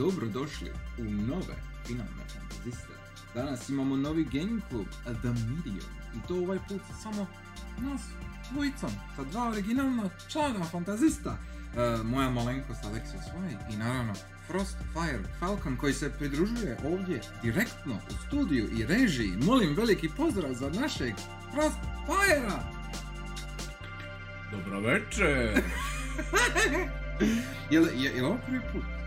Dobrodošli u nove finalne fantaziste. Danas imamo novi game club, The Medium. I to ovaj put sa samo nas dvojicom, sa dva originalna člana fantazista. E, moja malenkost Alexis White i naravno Frostfire Falcon koji se pridružuje ovdje direktno u studiju i režiji. Molim veliki pozdrav za našeg Frostfirea! Dobro večer! je, li, je, je li ovo prvi put?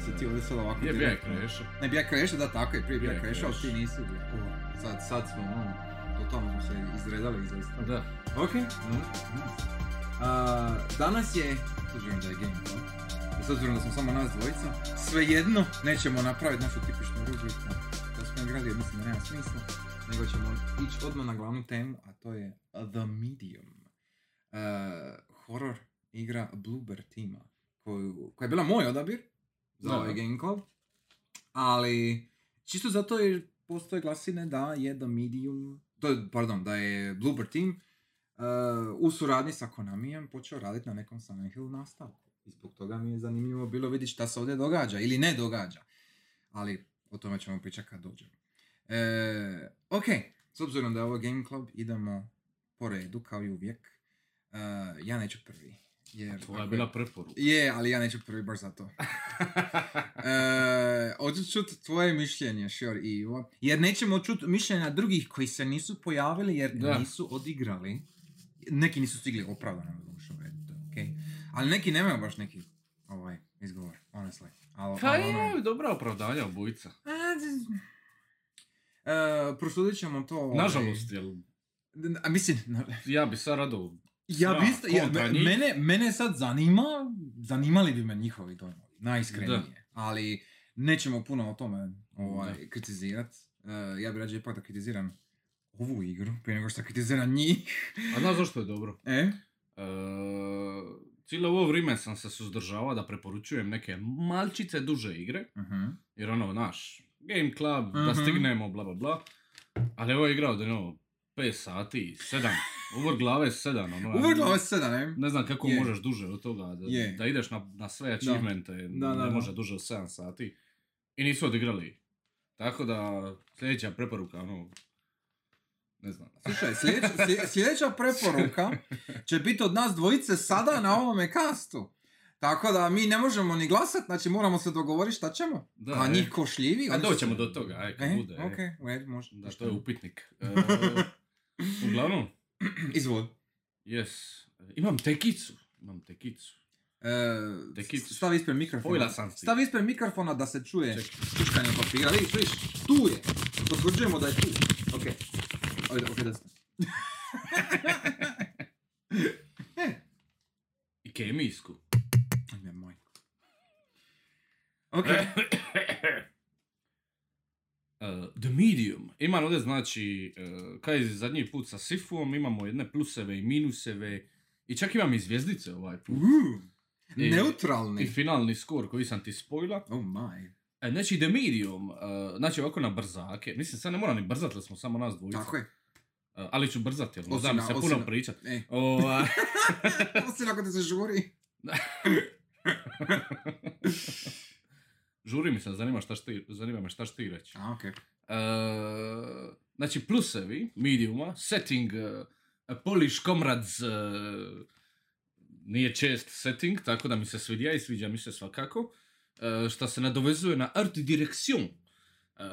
Da se ti sad ovako Je, bija kreša. Ne, bija Kreša, da, tako je, prije bija ali ti nisi bio. Sad, sad smo, ono, totalno smo se izredali iz. Da. Ok. A, danas je, s obzirom da je game club, i s obzirom da smo samo nas dvojica, svejedno nećemo napraviti našu tipičnu rubriku da smo igrali jer mislim da nema smisla, nego ćemo ići odmah na glavnu temu, a to je The Medium. Uh, horror igra Bluebird tima, koju, koja je bila moj odabir za Da. ovaj game club, ali čisto zato jer postoje glasine da je The Medium, to je, pardon, da je Bluebird team uh, u suradnji sa Konamijem počeo raditi na nekom Silent Hill nastavku. I zbog toga mi je zanimljivo bilo vidjeti šta se ovdje događa ili ne događa. Ali o tome ćemo pričati kad dođemo. E, ok, s obzirom da je ovo Game Club, idemo po redu kao i uvijek. E, ja neću prvi. Jer Tvoja je bila preporuka. Je, ali ja neću prvi baš zato. E, hoću čuti tvoje mišljenje, Sure i Ivo. Jer nećemo čuti mišljenja drugih koji se nisu pojavili jer Da. nisu odigrali. Neki nisu stigli opravdano došlo, to je okej. Ali neki nemaju baš neki ovaj izgovor, honestly. Ali, Pa ali ono- imaju dobra opravdanja obojica. E, prosudit ćemo to... ovaj, Nažalost, jel, A mislim, na- ja bi sad rado... ja bi isto, ja, mene, mene sad zanima, zanimali bi me njihovi dojmovi, najiskrenije. Da. Ali nećemo puno o tome ovaj, kritizirat. E, ja bi rađe ipak da kritiziram ovu igru, prije nego što kritiziram njih. A znaš zašto je dobro? E? E, cijelo ovo vrijeme sam se suzdržavao da preporučujem neke malčice duže igre. Mhm. Jer ono, naš, Game Club, da Mhm. stignemo, bla bla bla. Ali ovo je igrao da ono, 5 sati, 7, uvr glave 7, ono. Uvrgla ovo sada, ne? Ne znam kako Je. možeš duže od toga, da, Je. da ideš na, na sve achievemente, Da, da, ne može duže od 7 sati. I nisu odigrali. Tako da, sljedeća preporuka, ono, ne znam. Slušaj, sljedeća, slje- sljedeća preporuka će biti od nas dvojice sada na ovome kastu. Tako da mi ne možemo ni glasat, znači moramo se dogovoriti šta ćemo. Da, A e. njih ko šljivi? A doćemo do toga, aj kad E, bude. e. ok, može. Da, to je upitnik. E, uglavnom, Izvod. yes, imam tekicu. Imam tekicu. E, Tekicu. stavi ispred mikrofona. Pojela sam ti. Stavi ispred mikrofona da se čuje Čekaj. čučkanje papira. Vidiš, vidiš, tu je. Potvrđujemo da je tu. Ok. Ajde, ok, da ste. I kemijsku. Ajme, moj. Ok. Uh, The Medium. Imam ovdje znači, uh, kaj je zadnji put sa Sifuom, imamo jedne pluseve i minuseve i čak imam i zvjezdice ovaj put. Uh, I- I neutralni. finalni skor koji sam ti spojila. Oh my. E, znači The Medium, uh, znači ovako na brzake. Mislim, sad ne moram ni brzat, jer smo samo nas dvojica. Tako je. Uh, ali ću brzat, jer mi na- se osim puno pričat. E. Ova, Osim ako te se žuri. žuri mi se, zanima, šta šti, zanima me šta ti reći. A, ok. E, znači plusevi mediuma, setting uh, Polish Comrades uh, nije čest setting, tako da mi se svidja i sviđa mi se svakako. Uh, šta se nadovezuje na art direction. Uh,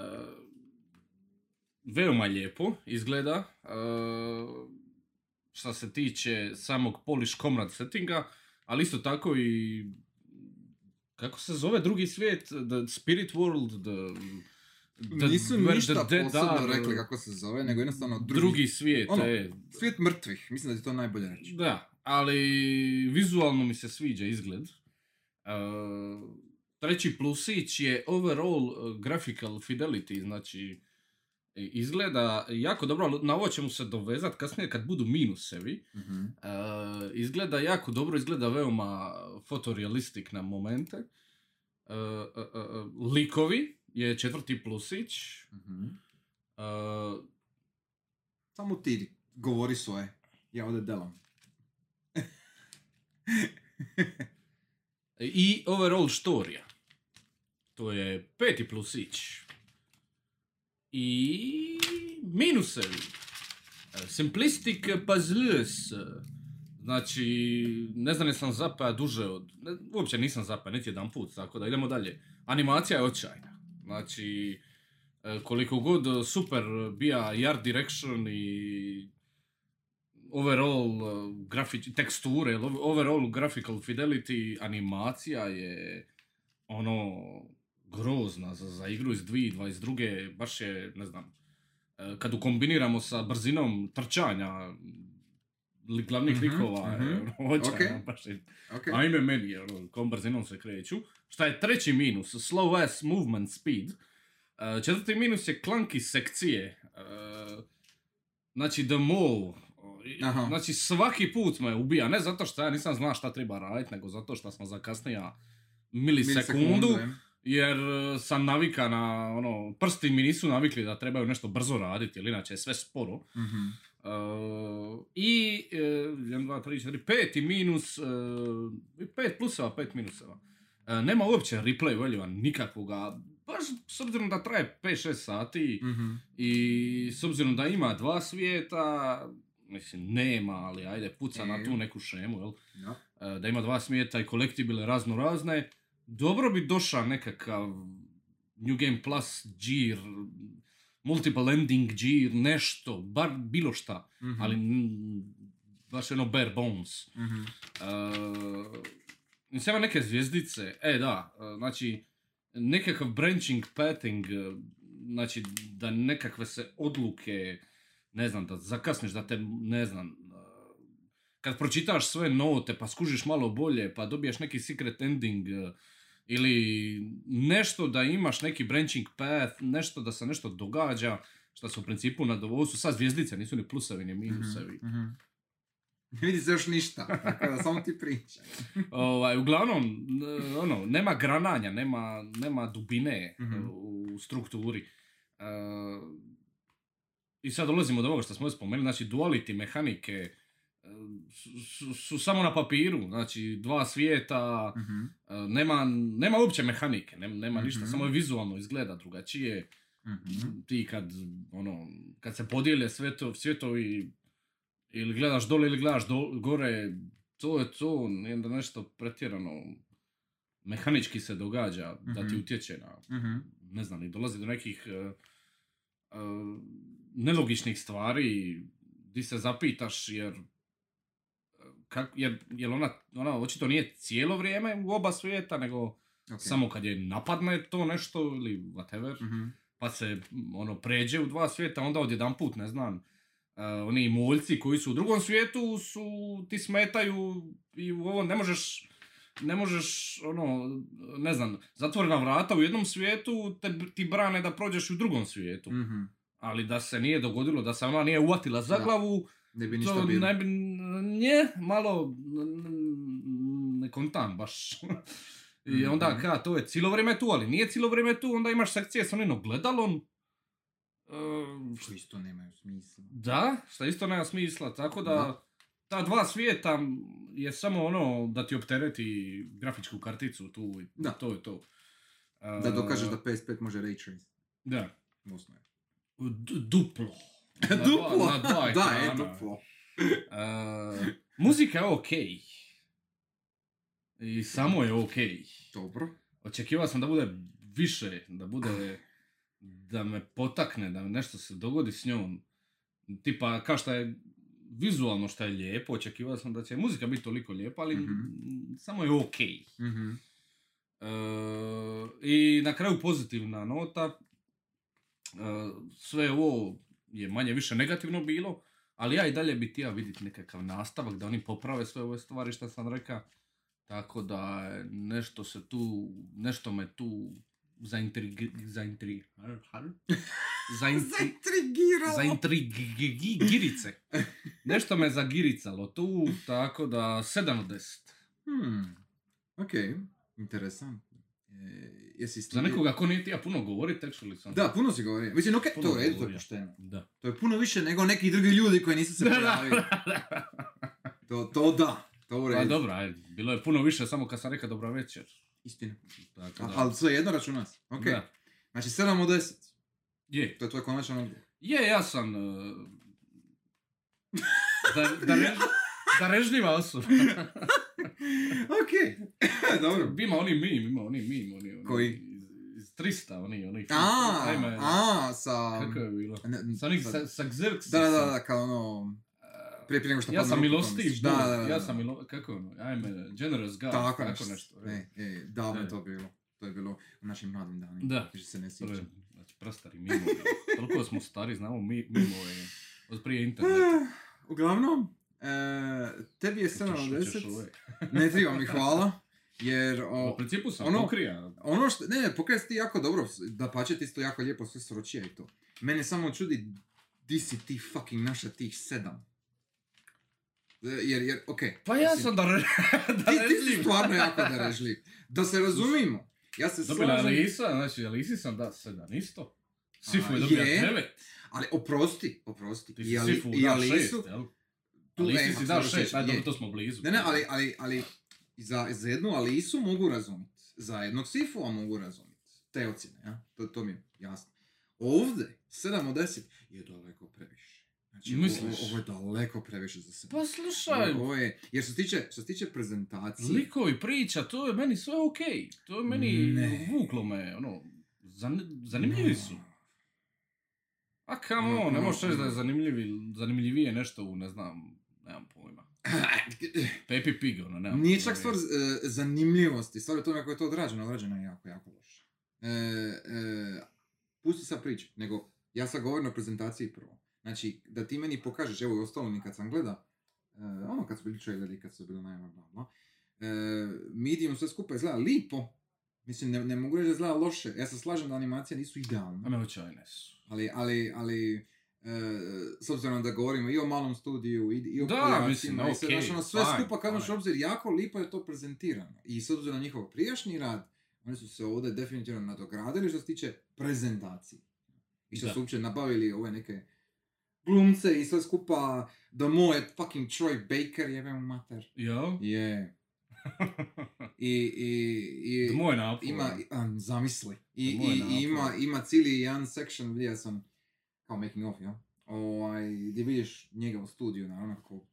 veoma lijepo izgleda. Uh, šta se tiče samog Polish Comrade settinga, ali isto tako i kako se zove drugi svijet, The Spirit World, the, the- Nisu ništa the dead posebno rekli kako se zove, nego jednostavno drugi, drugi svijet, ono, e, svijet mrtvih. Mislim da ti to najbolje reći. da, ali vizualno mi se sviđa izgled. Uh, treći plusić je overall uh, graphical fidelity, znači e, izgleda jako dobro, ali na ovo ćemo se dovezat kasnije kad budu minusevi. Mhm. Uh, izgleda jako dobro, izgleda veoma fotorealistik na momente. Uh, uh, uh, likovi je četvrti plusić. Mhm. Uh, Samo ti govori svoje. Ja ovdje delam. I overall štorija. To je peti plusić. I minusevi. E, Simplistic puzzles. Znači, ne znam jesam zapao duže od... Uopće nisam zapao, niti jedan put, tako da idemo dalje. Animacija je očajna. Znači, e, koliko god super bija i art direction i overall uh, grafič, teksture, overall graphical fidelity, animacija je ono grozna za, za igru iz 2022. Baš je, ne znam, e, kad ukombiniramo sa brzinom trčanja glavnih Mhm, likova, mhm. je, ono, očajno, Ok. baš je, Ok. ajme meni, jer ono, kom brzinom se kreću. Šta je treći minus? Slow ass movement speed. E, četvrti minus je klanki sekcije. E, znači, the mall. Aha. Znači, svaki put me ubija. Ne zato što ja nisam znao šta treba raditi, nego zato što smo zakasnija milisekundu. Milisekundu. Jer e, sam navika na, ono, prsti mi nisu navikli da trebaju nešto brzo raditi, jer inače je sve sporo. Mhm. Uh, I, uh, 1, 2, 3, 4, 5 i minus, uh, 5 pluseva, 5 minuseva. Uh, nema uopće replay value nikakvoga, baš s obzirom da traje 5-6 sati Mhm. i s obzirom da ima dva svijeta, mislim nema, ali ajde puca na E. tu neku šemu, jel? Uh, da ima dva svijeta i kolektibile razno razne, dobro bi došao nekakav New Game Plus gear, multiple ending gear, nešto, bar bilo šta, Mhm. ali baš ono bare bones. Mhm. Uh, ima neke zvijezdice, e da, uh, znači nekakav branching pathing, uh, znači da nekakve se odluke, ne znam, da zakasniš, da te, ne znam, uh, kad pročitaš sve note pa skužiš malo bolje pa dobiješ neki secret ending uh, ili nešto da imaš neki branching path, nešto da se nešto događa, što se u principu na ovo su sad zvijezdice, nisu ni plusevi ni minusevi. Mhm. Mhm. Ne vidi se još ništa, tako da samo ti pričaj. Ovaj, uglavnom, ono, nema grananja, nema, nema dubine Mhm. u strukturi. E, I sad dolazimo do ovoga što smo spomenuli, znači duality mehanike su, su, samo na papiru, znači dva svijeta, e, nema, nema uopće mehanike, nema, nema ništa, Mhm. samo je vizualno izgleda drugačije. Mhm. Ti kad, ono, kad se podijele sveto, svjetovi ili gledaš dole ili gledaš do, gore, to je to, nešto pretjerano mehanički se događa, da ti utječe na, ne znam, i dolazi do nekih e, e, nelogičnih stvari di se zapitaš jer kak, jer, jer ona, ona očito nije cijelo vrijeme u oba svijeta, nego Ok. samo kad je napadne to nešto ili whatever, Mhm. pa se ono pređe u dva svijeta, onda odjedanput, ne znam, uh, oni moljci koji su u drugom svijetu su, ti smetaju i u ovo ne možeš, ne možeš, ono, ne znam, zatvorena vrata u jednom svijetu te, ti brane da prođeš u drugom svijetu. Mhm. Ali da se nije dogodilo, da se ona nije uvatila za glavu, Ne bi ništa to bilo. ne bi, nje, malo ne kontam baš. I onda Mhm. ka, to je cijelo vrijeme tu, ali nije cijelo vrijeme tu, onda imaš sekcije s onim ogledalom. E, Što isto nemaju smisla. da, što isto nema smisla, tako da, Da. ta dva svijeta je samo ono da ti optereti grafičku karticu tu i Da. to je to. E, Da dokažeš da PS5 može ray trace. Da. Osnovno je. Duplo. Na dva- Duplo! na dva da, je duplo. E, muzika je okej. I samo je okej. Dobro. Očekivao sam da bude više, da bude, da me potakne, da nešto se dogodi s njom. Tipa, kao što je vizualno što je lijepo, očekivao sam da će muzika biti toliko lijepa, ali Mhm. mm, samo je okej. Mhm. E, I na kraju pozitivna nota. E, sve ovo je manje više negativno bilo, ali ja i dalje bi htio vidjeti nekakav nastavak, da oni poprave sve ove stvari što sam rekao. Tako da nešto se tu, nešto me tu zaintrig... zaintrig... zaintri, Zaintrigiralo. zaintrigirice. Nešto me zagiricalo tu, tako da 7 od 10. Hmm. Ok, interesantno. E, jesi Za nekoga ko nije tija puno govoriti, actually sam... Da, puno si govorio. Mislim, ok, Puno to je, to je pošteno. Da. To je puno više nego neki drugi ljudi koji nisu se pojavili. To, to da. To u Pa redu. dobro, ajde, bilo je puno više samo kad sam rekao dobra večer. Istina. Tako A- Ali sve jedno računa se. Ok. Da. Znači 7 od 10. Je, To je tvoj konačan odgovor. je, ja sam... uh, da, da, rež, da režljiva osoba. ok. Dobro. Ima oni mim, ima oni mim, oni, oni Koji? Iz, iz 300, oni, oni. A, ajme, a, sa... Kako je bilo? Ne, Sa onih, sa- sa. Da, da, da, kao ono... Prije prije nego što Ja sam milostiv, da, Da, da, da, da. ja sam milo, kako ono, ajme, generous God, Tako, tako, nešto. nešto. e. E, davno je E. to bilo. To je bilo u našim mladim danima. Da. Više se ne sjećam. znači, prastari mimovi. Toliko smo stari, znamo mi, mimove od prije interneta. Uglavnom, tebi je 7 od Hoćeš- hoćeš 10. ove? Ne treba mi hvala. Jer U o, principu sam ono- pokrija. ono što, ne, ne, si ti jako dobro, da pače ti isto jako lijepo sve sročija i to. Mene samo čudi, di si ti fucking naša tih sedam. E, Jer, jer, okej. Pa ja sam da, re, da Ti, ti si stvarno jako darežljiv. Da se razumimo. Ja se Dobro, ali slažem, Isa, znači, ali Isi sam da sedam isto. Sifu je dobio je. devet. ali oprosti, oprosti. Ti si I, ali, Sifu i Alisu, šest, jel? Tu- Ali e, Isi si dao šest, ajde, to smo blizu. Ne, ne, ali, ali, ali za, za jednu Alisu mogu razumjeti. Za jednog Sifua mogu razumjeti. Te ocjene, ja? To, to mi je jasno. Ovdje, 7 od 10 je daleko previše. Znači, ovo, Misliš? ovo je daleko previše za sebe. Pa slušaj, Ovo je, jer što se tiče, što se tiče prezentacije, likovi priča, to je meni sve okej. To je meni Ne. vuklo me, ono, zan, zanimljivi su. A come on, ne možeš reći da je zanimljivi, zanimljivije nešto u, ne znam, nemam pojma. Pepi Pig, ono, nemam Nije čak stvar e, zanimljivosti, stvar je to kako je to odrađeno, odrađeno je jako, jako loše. E, e, pusti sad priču, nego ja sad govorim o prezentaciji prvo. Znači, da ti meni pokažeš, evo i ostalo mi kad sam gleda, e, ono kad su bili traileri, kad su bili najma, bla, bla, e, medium sve skupa izgleda lipo, mislim, ne, ne mogu reći da izgleda loše, ja se slažem da animacije nisu A idealne, su. ali, ali, ali, s obzirom da govorimo i o malom studiju i, i o Da, mislim, i sve, znaš, ono, sve fine, skupa kad fine. obzir, jako lipo je to prezentirano. I s obzirom na njihov prijašnji rad, oni su se ovdje definitivno nadogradili što se tiče prezentacije. I što Da. su uopće nabavili ove neke glumce i sve skupa, da moje fucking Troy Baker jebe mu mater. Jo? Je. I, i, i, Moj napor. ima, a, zamisli. I, je i, i ima, ima cijeli jedan section, vidio sam, kao making of, ja? Ovaj, gdje vidiš njega u studiju, naravno, kako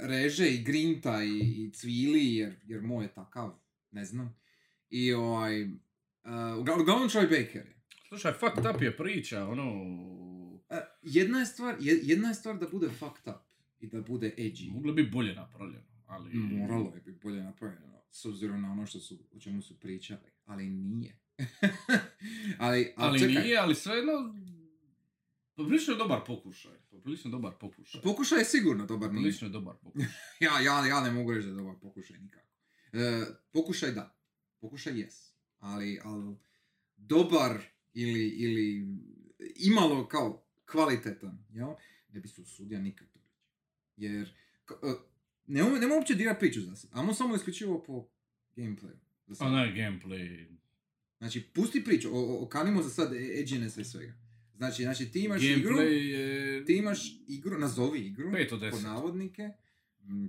reže i grinta i, i cvili, jer, jer moj je takav, ne znam. I ovaj, uh, uglavnom Troy Baker je. Slušaj, fucked up je priča, ono... Uh, jedna, je stvar, je- jedna je stvar da bude fucked up i da bude edgy. Moglo bi bolje napravljeno, ali... Moralo je biti bolje napravljeno, s obzirom na ono što su, o čemu su pričali, ali nije. ali, Ali čekaj, nije, ali svejedno... Poprilično je dobar pokušaj. Poprilično dobar pokušaj. Pokušaj je sigurno dobar nije. Poprilično je dobar pokušaj. Ja, ja, ja ne mogu reći da je dobar pokušaj nikako. E, pokušaj da. Pokušaj jes. Ali, ali dobar ili, ili imalo kao kvalitetan, jel? Ne bi se usudio nikad to reći. Jer, k- e, ne mogu ne mogu uopće dirati priču za sad. Amo samo isključivo po gameplayu. Za sad. Ne, gameplay... Znači, pusti priču, o, o, okanimo za sad e- edginessa i svega. Znači, znači ti imaš igru, Gameplay je... ti imaš igru, nazovi igru, Pet od pod navodnike, mm,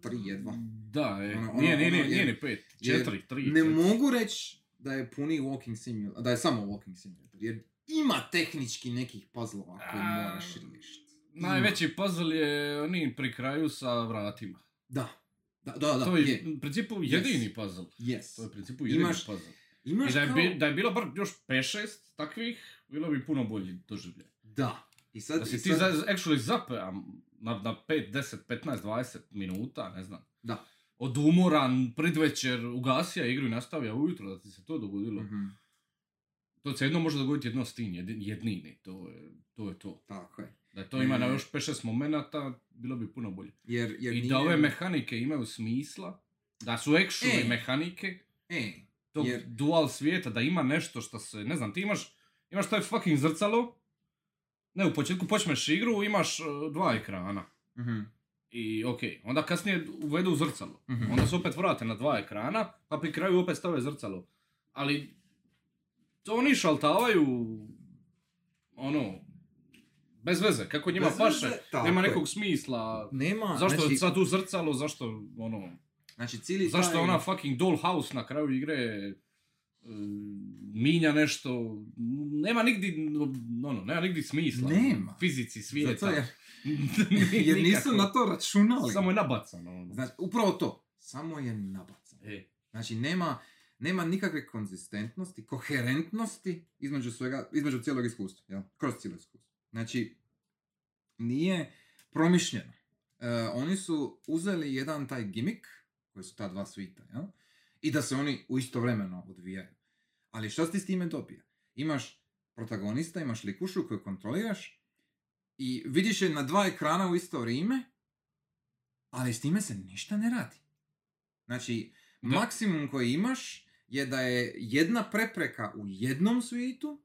tri jedva. Da, je. Ono- ono- nije, nije, ono nije, nije pet. Četiri, tri. Ne četiri. mogu reći da je puni walking simulator, da je samo walking simulator, jer ima tehnički nekih puzzlova koje A, moraš riješiti. Najveći puzzle je oni pri kraju sa vratima. Da, da, da, da, to je, je, u principu jedini puzzle. yes. To je u principu jedini Imaš- puzzle. Imaš I da je, bi, da je bilo bar još 5-6 takvih, bilo bi puno bolji doživljaj. Da. I sad, Da i si ti sad- za, actually zape a, na, na 5, 10, 15, 20 minuta, ne znam. Da. Od umoran, predvečer, ugasija igru i nastavija ujutro, da ti se to dogodilo. Mhm, To se jedno može dogoditi jedno s tim, jednini, to je to. Je to. tako je. Da to ima na E. još 5-6 momenata, bilo bi puno bolje. Jer, jer I nije... da ove mehanike imaju smisla, da su actually E. mehanike, E, tog Jer- dual svijeta, da ima nešto što se, ne znam, ti imaš, imaš taj fucking zrcalo, ne, u početku počneš igru, imaš uh, dva ekrana. mhm, I ok, onda kasnije uvedu zrcalo. Mhm. Onda se opet vrate na dva ekrana, pa pri kraju opet stave zrcalo. Ali to oni šaltavaju ono Bez veze, kako njima Bez paše. veze, Nema je. nekog smisla. Nema, Zašto znači, sad tu zrcalo, zašto ono... znači cijeli Zašto taj... ona fucking dollhouse na kraju igre e, minja nešto, nema nigdi, ono, nema nigdi smisla. Nema. Fizici svijeta. Zato jer, jer nisu na to računali. Samo je nabacano. Ono. Znači, upravo to. Samo je nabacano. E, Znači, nema, nema nikakve konzistentnosti, koherentnosti između svega, između cijelog iskustva, jel? Kroz cijelo iskustvo. Znači, nije promišljeno. E, oni su uzeli jedan taj gimmick, koji su ta dva svita, jel? I da se oni u istovremeno odvijaju. Ali što ti s time dobija? Imaš protagonista, imaš likušu koju kontroliraš i vidiš je na dva ekrana u isto vrijeme, ali s time se ništa ne radi. Znači, Da. maksimum koji imaš je da je jedna prepreka u jednom svijetu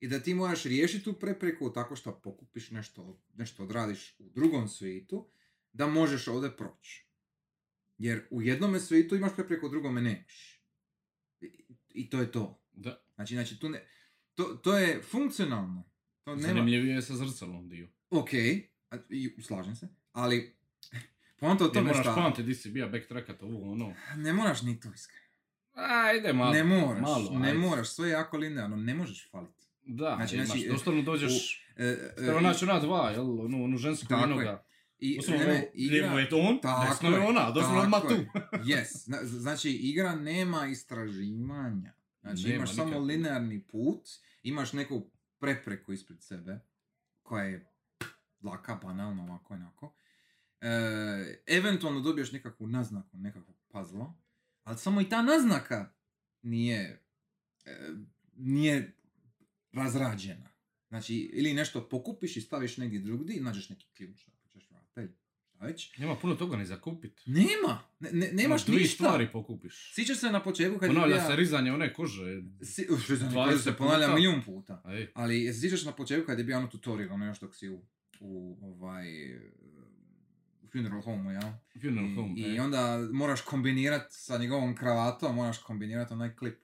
i da ti moraš riješiti tu prepreku tako što pokupiš nešto, nešto odradiš u drugom svijetu, da možeš ovdje proći. Jer u jednome svijetu imaš prepreku, u drugome nemaš. I, i to je to. da. Znači, znači tu ne, to, to je funkcionalno. To nema, Zanimljivije je sa zrcalom dio. ok, i- slažem se, ali poanta o tome moraš šta, pamtiti di si bija backtrackat ovo ono. ne moraš ni to iskreno. Ajde malo. ne moraš, malo, ne ajde. moraš, sve je jako linearno, ne možeš faliti. Da, Znači, znači, znači, doslovno dođeš, E, e, treba naći ona dva, jel, onu, onu žensku Tako je. inoga. I, Doslovno, ne, ne, evo, igra, je to on, Tako je ona, doslovno odmah tu. yes, Zna- znači igra nema istraživanja. Znači Nema imaš samo nikakvog. linearni put, imaš neku prepreku ispred sebe, koja je laka, banalna, ovako onako. E, eventualno dobiješ nekakvu naznaku, nekakvog puzzla, ali samo i ta naznaka nije, e, nije razrađena. Znači, ili nešto pokupiš i staviš negdje drugdje, nađeš neki ključ, šta već. Nema puno toga ni za kupit. Nema, ne, ne- nemaš dvije ništa. stvari pokupiš. Sjećaš se na početku kad je Ponavlja bija... se rizanje one kože. Si, uf, što 20 se ponavlja milijun puta. Ej, Ali sjećaš na početku kad je bio ono tutorial, ono još dok si u, u ovaj, u funeral home, ja? funeral I, home. I onda moraš kombinirat sa njegovom kravatom, moraš kombinirat onaj klip.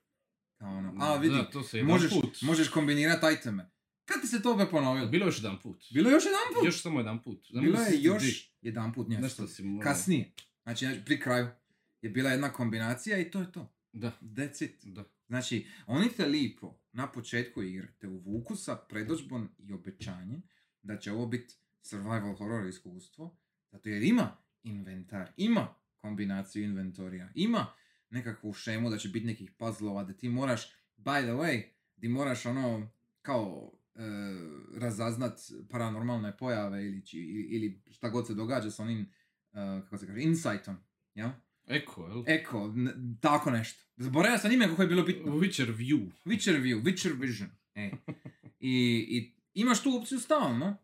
Kao ono, a vidi, Da, to se možeš, put. možeš kombinirat iteme. Kad ti se to opet ponovilo? Bilo je još jedan put. Bilo je još jedan put. Još samo jedan put. Ne Bilo je sjetit di. još jedan put nešto. Nešto si morao. Kasnije. Znači, pri kraju je bila jedna kombinacija i to je to. Da, That's it. da. Znači, oni te lipo na početku igre te uvuku sa predođbom i obećanjem da će ovo biti survival horror iskustvo, zato jer ima inventar, ima kombinaciju inventorija, ima nekakvu šemu da će biti nekih puzzlova, da ti moraš, by the way, ti moraš ono, kao, razaznat paranormalne pojave ili, či- ili, šta god se događa s onim, e, kako se kaže, insightom, ja? Eko, jel? Eko, n- tako nešto. Zaboravio sam ime kako je bilo bitno. Witcher view. Witcher view, Witcher vision. E. I, I imaš tu opciju stalno.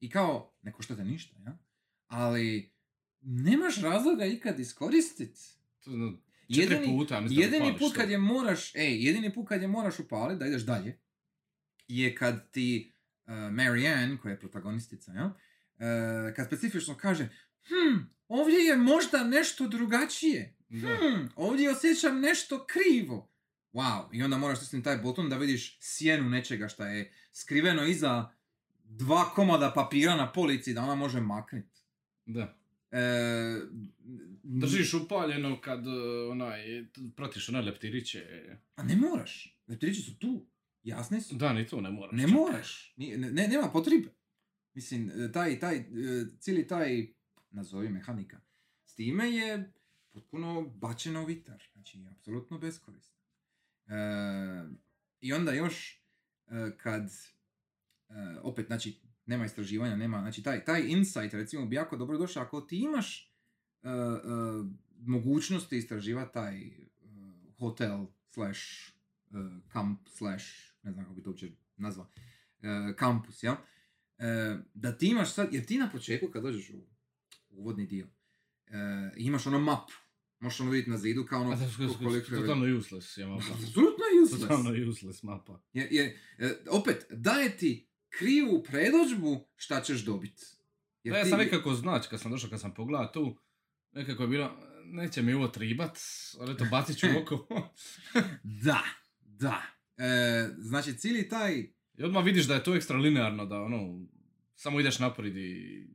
I kao, ne košta te ništa, ja? Ali, nemaš razloga ikad iskoristiti. To je Četiri Jedini, puta, mislim da jedini put kad je moraš, ej, jedini put kad je moraš upaliti da ideš dalje, je kad ti uh, Marianne, koja je protagonistica, ja? Uh, kad specifično kaže, hm, ovdje je možda nešto drugačije. Da. Hmm, ovdje osjećam nešto krivo. Wow, i onda moraš stisnuti taj button da vidiš sjenu nečega što je skriveno iza dva komada papira na polici da ona može makniti. Da. E, Držiš upaljeno kad uh, onaj, pratiš onaj leptiriće. A ne moraš. Leptirići su tu. Jasni su. Da, ni to ne moraš. Ne čak. moraš. Ni- Ne, ne- nema potrebe. Mislim, taj, taj, e, cijeli taj, nazovi mehanika, s time je potpuno bačeno u vitar. Znači, apsolutno beskorisno. E, I onda još, e, kad, e, opet, znači, nema istraživanja, nema, znači, taj, taj insight, recimo, bi jako dobro došao ako ti imaš e, e, mogućnosti istraživati taj e, hotel slash kamp slash, ne znam kako bi to uopće nazvao, e, kampus, jel? E, da ti imaš sad, jer ti na početku kad dođeš u uvodni dio, e, imaš ono mapu, možeš ono vidjeti na zidu kao ono A da, koliko je- Totalno useless je mapa. Apsolutno useless. Totalno useless mapa. Jer, jer, e, opet, daje ti krivu predođbu šta ćeš dobiti. Jer Da, ja ti- sam nekako znać kad sam došao, kad sam pogledao tu, nekako je bilo, neće mi ovo tribat, ali eto bacit ću oko. Da, da. E, znači, cijeli taj... I odmah vidiš da je to ekstra linearno, da ono, samo ideš naprijed i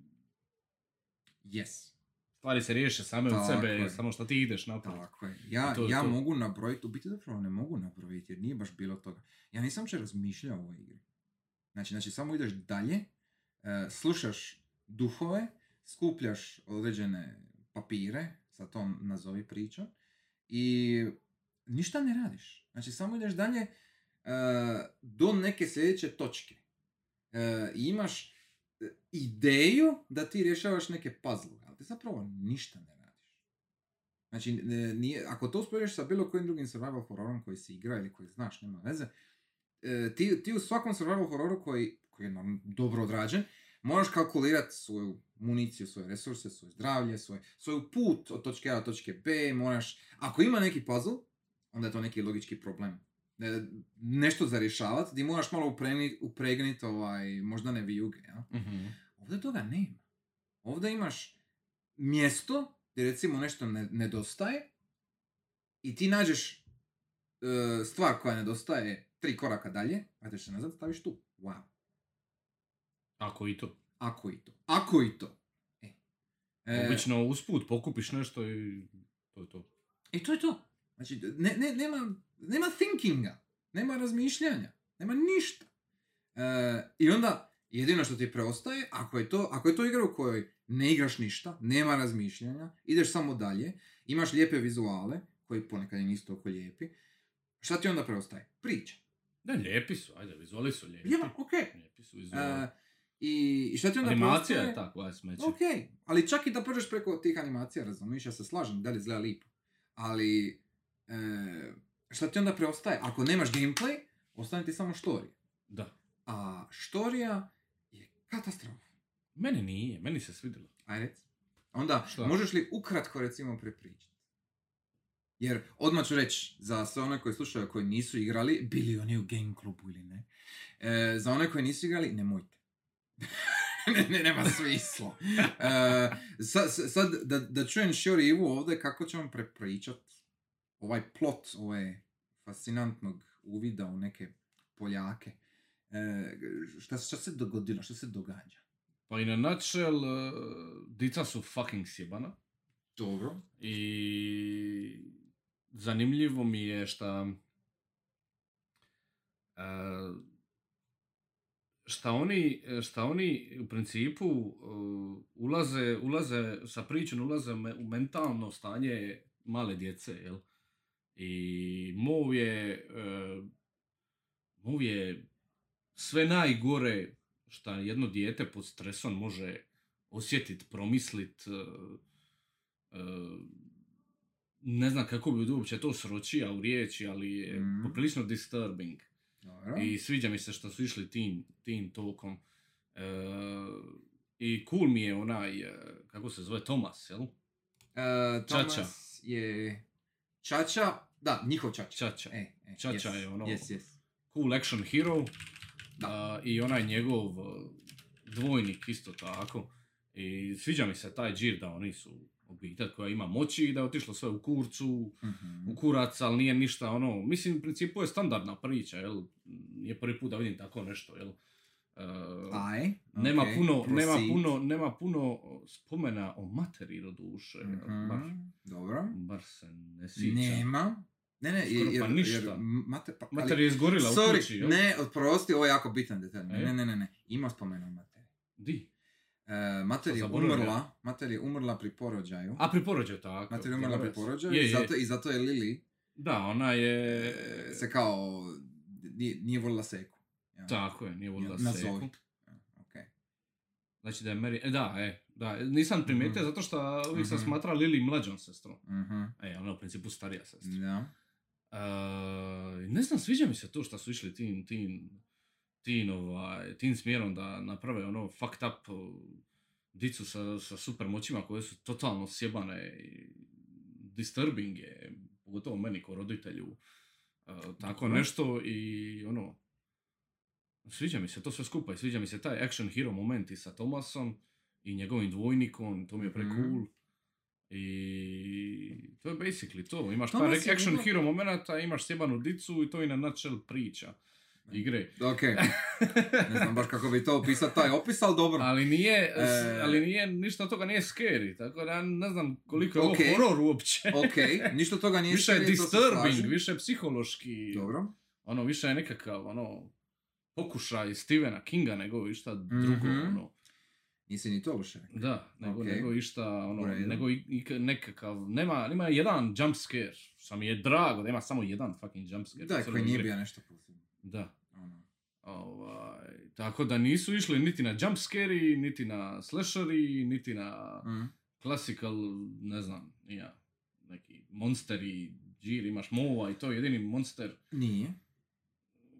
Yes. stvari se riješe same od sebe, je. samo što ti ideš naprijed. Tako je. Ja, to ja to. mogu nabrojiti, u biti zapravo ne mogu nabrojiti jer nije baš bilo toga. Ja nisam uopće razmišljao o ovoj igri. Znači, znači samo ideš dalje, e, slušaš duhove, skupljaš određene papire, sa tom nazovi pričom, i ništa ne radiš. Znači, samo ideš dalje do neke sljedeće točke. E, i imaš e, ideju da ti rješavaš neke puzzle, ali ti zapravo ništa ne radiš. Znači, nije, ako to usporediš sa bilo kojim drugim survival hororom koji si igra ili koji znaš, nema veze, e, ti, ti u svakom survival hororu koji, koji je dobro odrađen, moraš kalkulirati svoju municiju, svoje resurse, svoje zdravlje, svoj, svoju put od točke A do točke B, moraš, ako ima neki puzzle, onda je to neki logički problem. E, nešto za rješavati, ti moraš malo upregniti upregnit, ovaj, možda ne vijuge, ja? Mhm. Ovdje toga nema. Ovdje imaš mjesto gdje recimo nešto ne, nedostaje i ti nađeš e, stvar koja nedostaje tri koraka dalje, vratиш se nazad, staviš tu. Wow. Ako i to. Ako i to. Ako i to. E. E, Obično usput pokupiš nešto i to je to. I to je to. Znači, ne, ne, nema, nema thinkinga, nema razmišljanja, nema ništa. E, I onda, jedino što ti preostaje, ako je, to, ako je to igra u kojoj ne igraš ništa, nema razmišljanja, ideš samo dalje, imaš lijepe vizuale, koji ponekad i nisu toliko lijepi, šta ti onda preostaje? Priča. Ne, lijepi su, ajde, vizuali su lijepi. Ja, ok. Lijepi su vizuali. E, i, šta ti onda Animacija preostaje? je ta koja je smeće. Ok, ali čak i da prođeš preko tih animacija, razumiješ, ja se slažem, da li izgleda lipo. Ali, e, šta ti onda preostaje? Ako nemaš gameplay, ostane ti samo štorija. Da. A štorija je katastrofa. Meni nije, meni se svidjelo. Aj reci. Onda, Šta? možeš li ukratko recimo prepričati? Jer, odmah ću reći, za sve one koji slušaju, koji nisu igrali, bili oni u game klubu ili ne, e, za one koji nisu igrali, nemojte. ne, ne, nema smisla. E, sad, sad da, da čujem Šiori Ivu ovdje, kako će vam prepričat ovaj plot ove fascinantnog uvida u neke Poljake. E, šta, šta se dogodilo, šta se događa? Pa i na nutshell, uh, dica su fucking sjebana. Dobro. I zanimljivo mi je šta e, šta oni, šta oni u principu e, ulaze, ulaze sa pričom, ulaze me- u mentalno stanje male djece, jel? I mov je, e, mov je sve najgore šta jedno dijete pod stresom može osjetit, promislit, e, e, ne znam kako bi uopće to sročio u riječi, ali je Mhm. poprilično disturbing. Dobro. I sviđa mi se što su išli tim, tim tokom. E, I cool mi je onaj, kako se zove, Tomas, jel? E, Thomas Čača. je... Čača, da, njihov Čača. Čača. E, e, Čača yes, je ono- Yes, yes. Cool action hero. Da. A, I onaj njegov e, dvojnik isto tako. I sviđa mi se taj džir da oni su obitelj koja ima moći i da je otišlo sve u kurcu, Mhm. u kurac, ali nije ništa ono, mislim u principu je standardna priča, jel? Nije prvi put da vidim tako nešto, jel? E, Aj, nema, puno, nema, puno, nema puno spomena o materi do duše? Mhm, baš, Dobro. baš se ne sjećam. Nema. Ne, ne, Skoro jer, pa ništa. jer mater, pa, Mater je izgorila u Sorry, kući, jel? ne, oprosti, ovo je jako bitan detalj. Ne, E? ne, ne, ne, ne. Ima spomena o materi. Di? E, mater je umrla, mater je umrla pri porođaju. A pri porođaju tako. Mater je umrla pri porođaju Je, i je. zato, i zato je Lili Da, ona je... se kao nije, nije volila seku. Ja. Tako je, nije volila seku. Ja, ok. Znači da je Mary... E, da, e, da, nisam primijetio Mhm. zato što uvijek sam Mhm. smatrao Lili mlađom sestrom. Mhm. E, ona je u principu starija sestra. Da. Ne znam, sviđa mi se to što su išli tim, tim, tim, ovaj, tim smjerom da naprave ono fucked up dicu sa, sa super moćima koje su totalno sjebane i disturbing je, pogotovo meni kao roditelju, tako Dobro. nešto i ono, sviđa mi se to sve skupa i sviđa mi se taj action hero moment i sa Tomasom i njegovim dvojnikom, to mi je pre Mhm. cool. I to je basically to. Imaš par je action hero momenata, imaš sjebanu dicu i to je na nutshell priča. igre. Ok, ne znam baš kako bi to opisao taj opis, ali dobro. ali nije, E. ali nije, ništa od toga nije scary, tako da ne znam koliko je ovo Ok. horor uopće. Ok, ništa od toga nije više je scary, to se disturbing, više je psihološki, Dobro. ono, više je nekakav, ono, pokušaj Stephena Kinga nego išta drugo, Mhm. ono. Nisi ni to rekao. Da, nego, Ok. nego išta, ono, nego i, i nekakav, nema, nema jedan jump scare, što mi je drago da ima samo jedan fucking jump scare. Da, koji nije bio nešto posebno. Da. Ono. Ovaj, tako da nisu išli niti na jump scare niti na slasheri, niti na Mm. classical, ne znam, ja, neki monsteri, džir, imaš mova i to je jedini monster. Nije.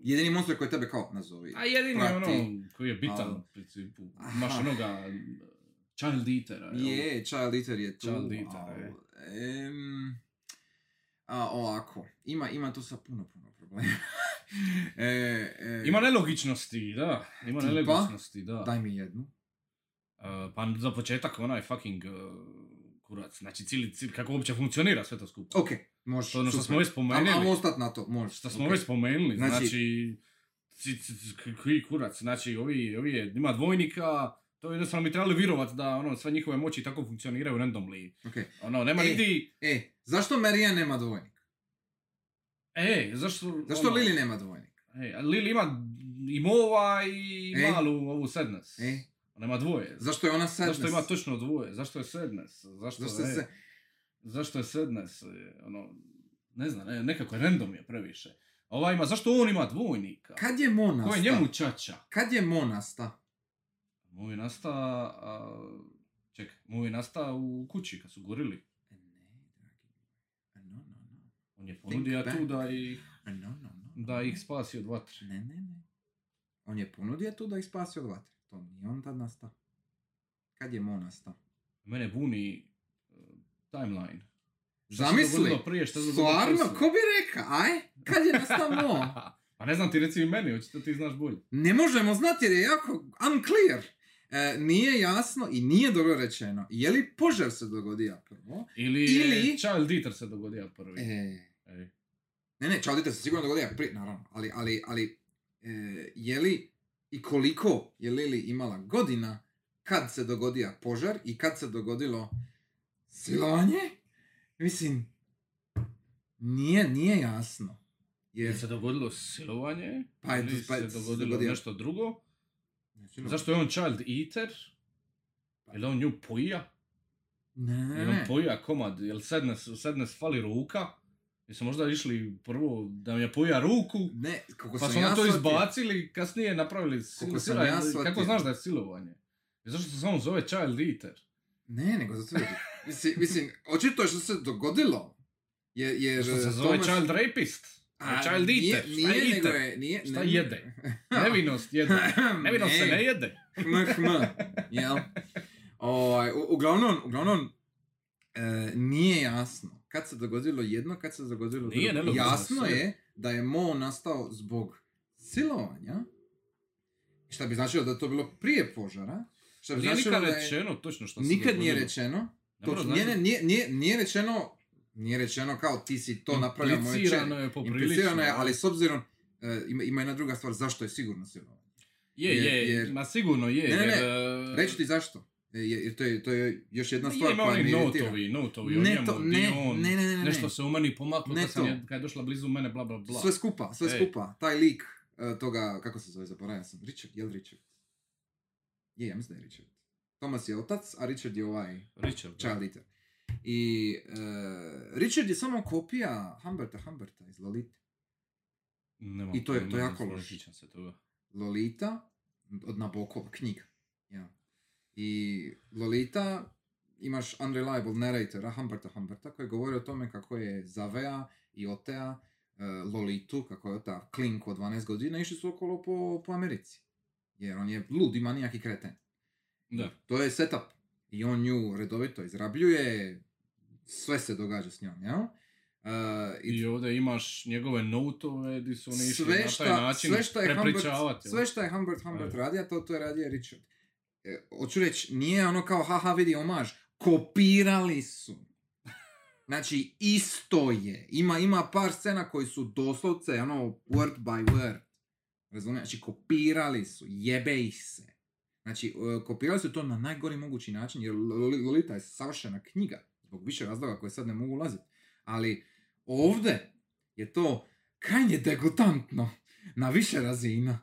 Jedini monster koji tebe kao nazovi. A jedini Prati. ono koji je bitan u principu. Imaš onoga child eatera. Je, Child Eater je tu. Child Eater, je. em, a, ovako, ima, ima tu sa puno, puno problema. e, e, Ima nelogičnosti, da. Ima Tipa? nelogičnosti, da. Daj mi jednu. Uh, pa za početak onaj fucking uh, kurac. Znači, cijeli, cijeli, kako uopće funkcionira sve to skupa. Ok, možeš. Je ono što smo već spomenuli. Ajmo ostat na to, možeš. Što smo ok. već spomenuli, Znači- znači, koji kurac, znači ovi, ovi je, ima dvojnika, to jednostavno bi trebali vjerovat da ono, sve njihove moći tako funkcioniraju randomly. Ok. Ono, nema E. niti, E, zašto Marija nema dvojnik? e, zašto... Zašto ono, Lili nema dvojnik? E, Lili ima i mova i E. malu ovu Sadness. E, Ona ima dvoje. zašto je ona sadness? Zašto ima točno dvoje? Zašto je Sadness? Zašto, Zašto e, se... zašto je Sadness? E, Ono, ne znam, ne, nekako je random je previše. A Ova ima, zašto on ima dvojnika? Kad je Mo nasta? Ko je njemu čača? Kad je Mo nasta? Moj nasta, a, čekaj, moj nasta u kući kad su gorili. Moj. No, no, no. On je ponudio tu da ih, No, no, no. da ih spasi od vatre. Ne, ne, ne. On je ponudio tu da ih spasi od vatre. To nije on tad nastao. Kad je Mo nastao? Mene buni timeline. Šta Zamisli! prije, šta Stvarno, ko bi reka, aj? Kad je nastao Mo? pa ne znam ti reci i meni, očito ti znaš bolje. Ne možemo znati jer je jako unclear. E, nije jasno i nije dobro rečeno. Je li požar se dogodio prvo? Ili, Ili- Child Eater se dogodio prvi. E, ne, ne, Čaldite se sigurno dogodio prije, naravno. Ali, ali, ali e, je li i koliko je Lili imala godina kad se dogodio požar i kad se dogodilo silovanje? Mislim, nije, nije jasno. Jer se dogodilo silovanje, Pa je ili pa je se dogodilo dogodio- nešto drugo. Silovanje. Zašto je on Child Eater? Je li on nju pojija? Ne, ne, Je li on ne. pojija komad? Je li Sadness, Sadness fali ruka? Jesu možda išli prvo da mi je pojija ruku? Ne, kako Pa sam su ja onda to izbacili, kasnije napravili Koliko sam ja Kako znaš da je silovanje? Zašto se samo zove Child Eater? Ne, nego zato jer, mislim, mislim, očito je što se dogodilo. Je, jer, Što se zove Thomas- Child Rapist? A, child nije, Eater? Nije, je nego je, nije, Šta ne- jede? Nevinost jede. Nevinost se ne jede. hm, hm, jel? Ovaj, u- uglavnom, uglavnom, e, nije jasno kad se dogodilo jedno, kad se dogodilo Nije drugo. Jasno sve. je da je Mo nastao zbog silovanja, šta bi značilo da je to bilo prije požara, šta bi Nije značilo nikad da je... rečeno točno što se Nikad nije rečeno, Mora Točno, nije, znači- nije, nije, nije rečeno, nije rečeno kao ti si to napravio moje čeri. je poprilično. Je, ali s obzirom, e, ima, ima jedna druga stvar, zašto je sigurno silovanje. Je, jer- je, jer- ma sigurno je. Ne, ne, ne, jer, Reći ti zašto. E, Jer, to, je, to je još jedna je, stvar ima koja iritira. notovi, notovi, o Ne njemu, to, di ne, on, ne, ne, ne, ne. nešto se u meni pomaklo Ne kad, sam to. je, kad je došla blizu mene, bla, bla, bla. Sve skupa, sve Ej. skupa. Taj lik e, toga, kako se zove, zaboravio sam. Richard, je li Richard? Je, ja mislim da je Richard. Thomas je otac, a Richard je ovaj Richard. Child Eater. I e, Richard je samo kopija Humberta Humberta iz Lolite. Nemam I to je- to je jako loše. sjećam se toga. Lolita od Nabokova knjiga. Ja. I Lolita imaš unreliable narratora Humberta Humberta koji govori o tome kako je Zavea i Otea e, Lolitu, kako je Ota klink od 12 godina, išli su okolo po, po Americi. Jer on je ludi manijak i kreten. Da. To je setup. I on nju redovito izrabljuje, sve se događa s njom, jel? E, i I ovdje imaš njegove notove di su oni išli na taj način sve šta je Humbert, sve šta je Humbert Humbert radio, to, to je radio Richard. E, hoću reći, nije ono kao haha vidi omaž, kopirali su. Znači, isto je. Ima, ima par scena koji su doslovce, ono, word by word. Razumiješ? Znači, kopirali su, jebe ih se. Znači, e, kopirali su to na najgori mogući način, jer Loli- Lolita je savršena knjiga, zbog više razloga koje sad ne mogu ulaziti. Ali ovdje je to krajnje degutantno, na više razina.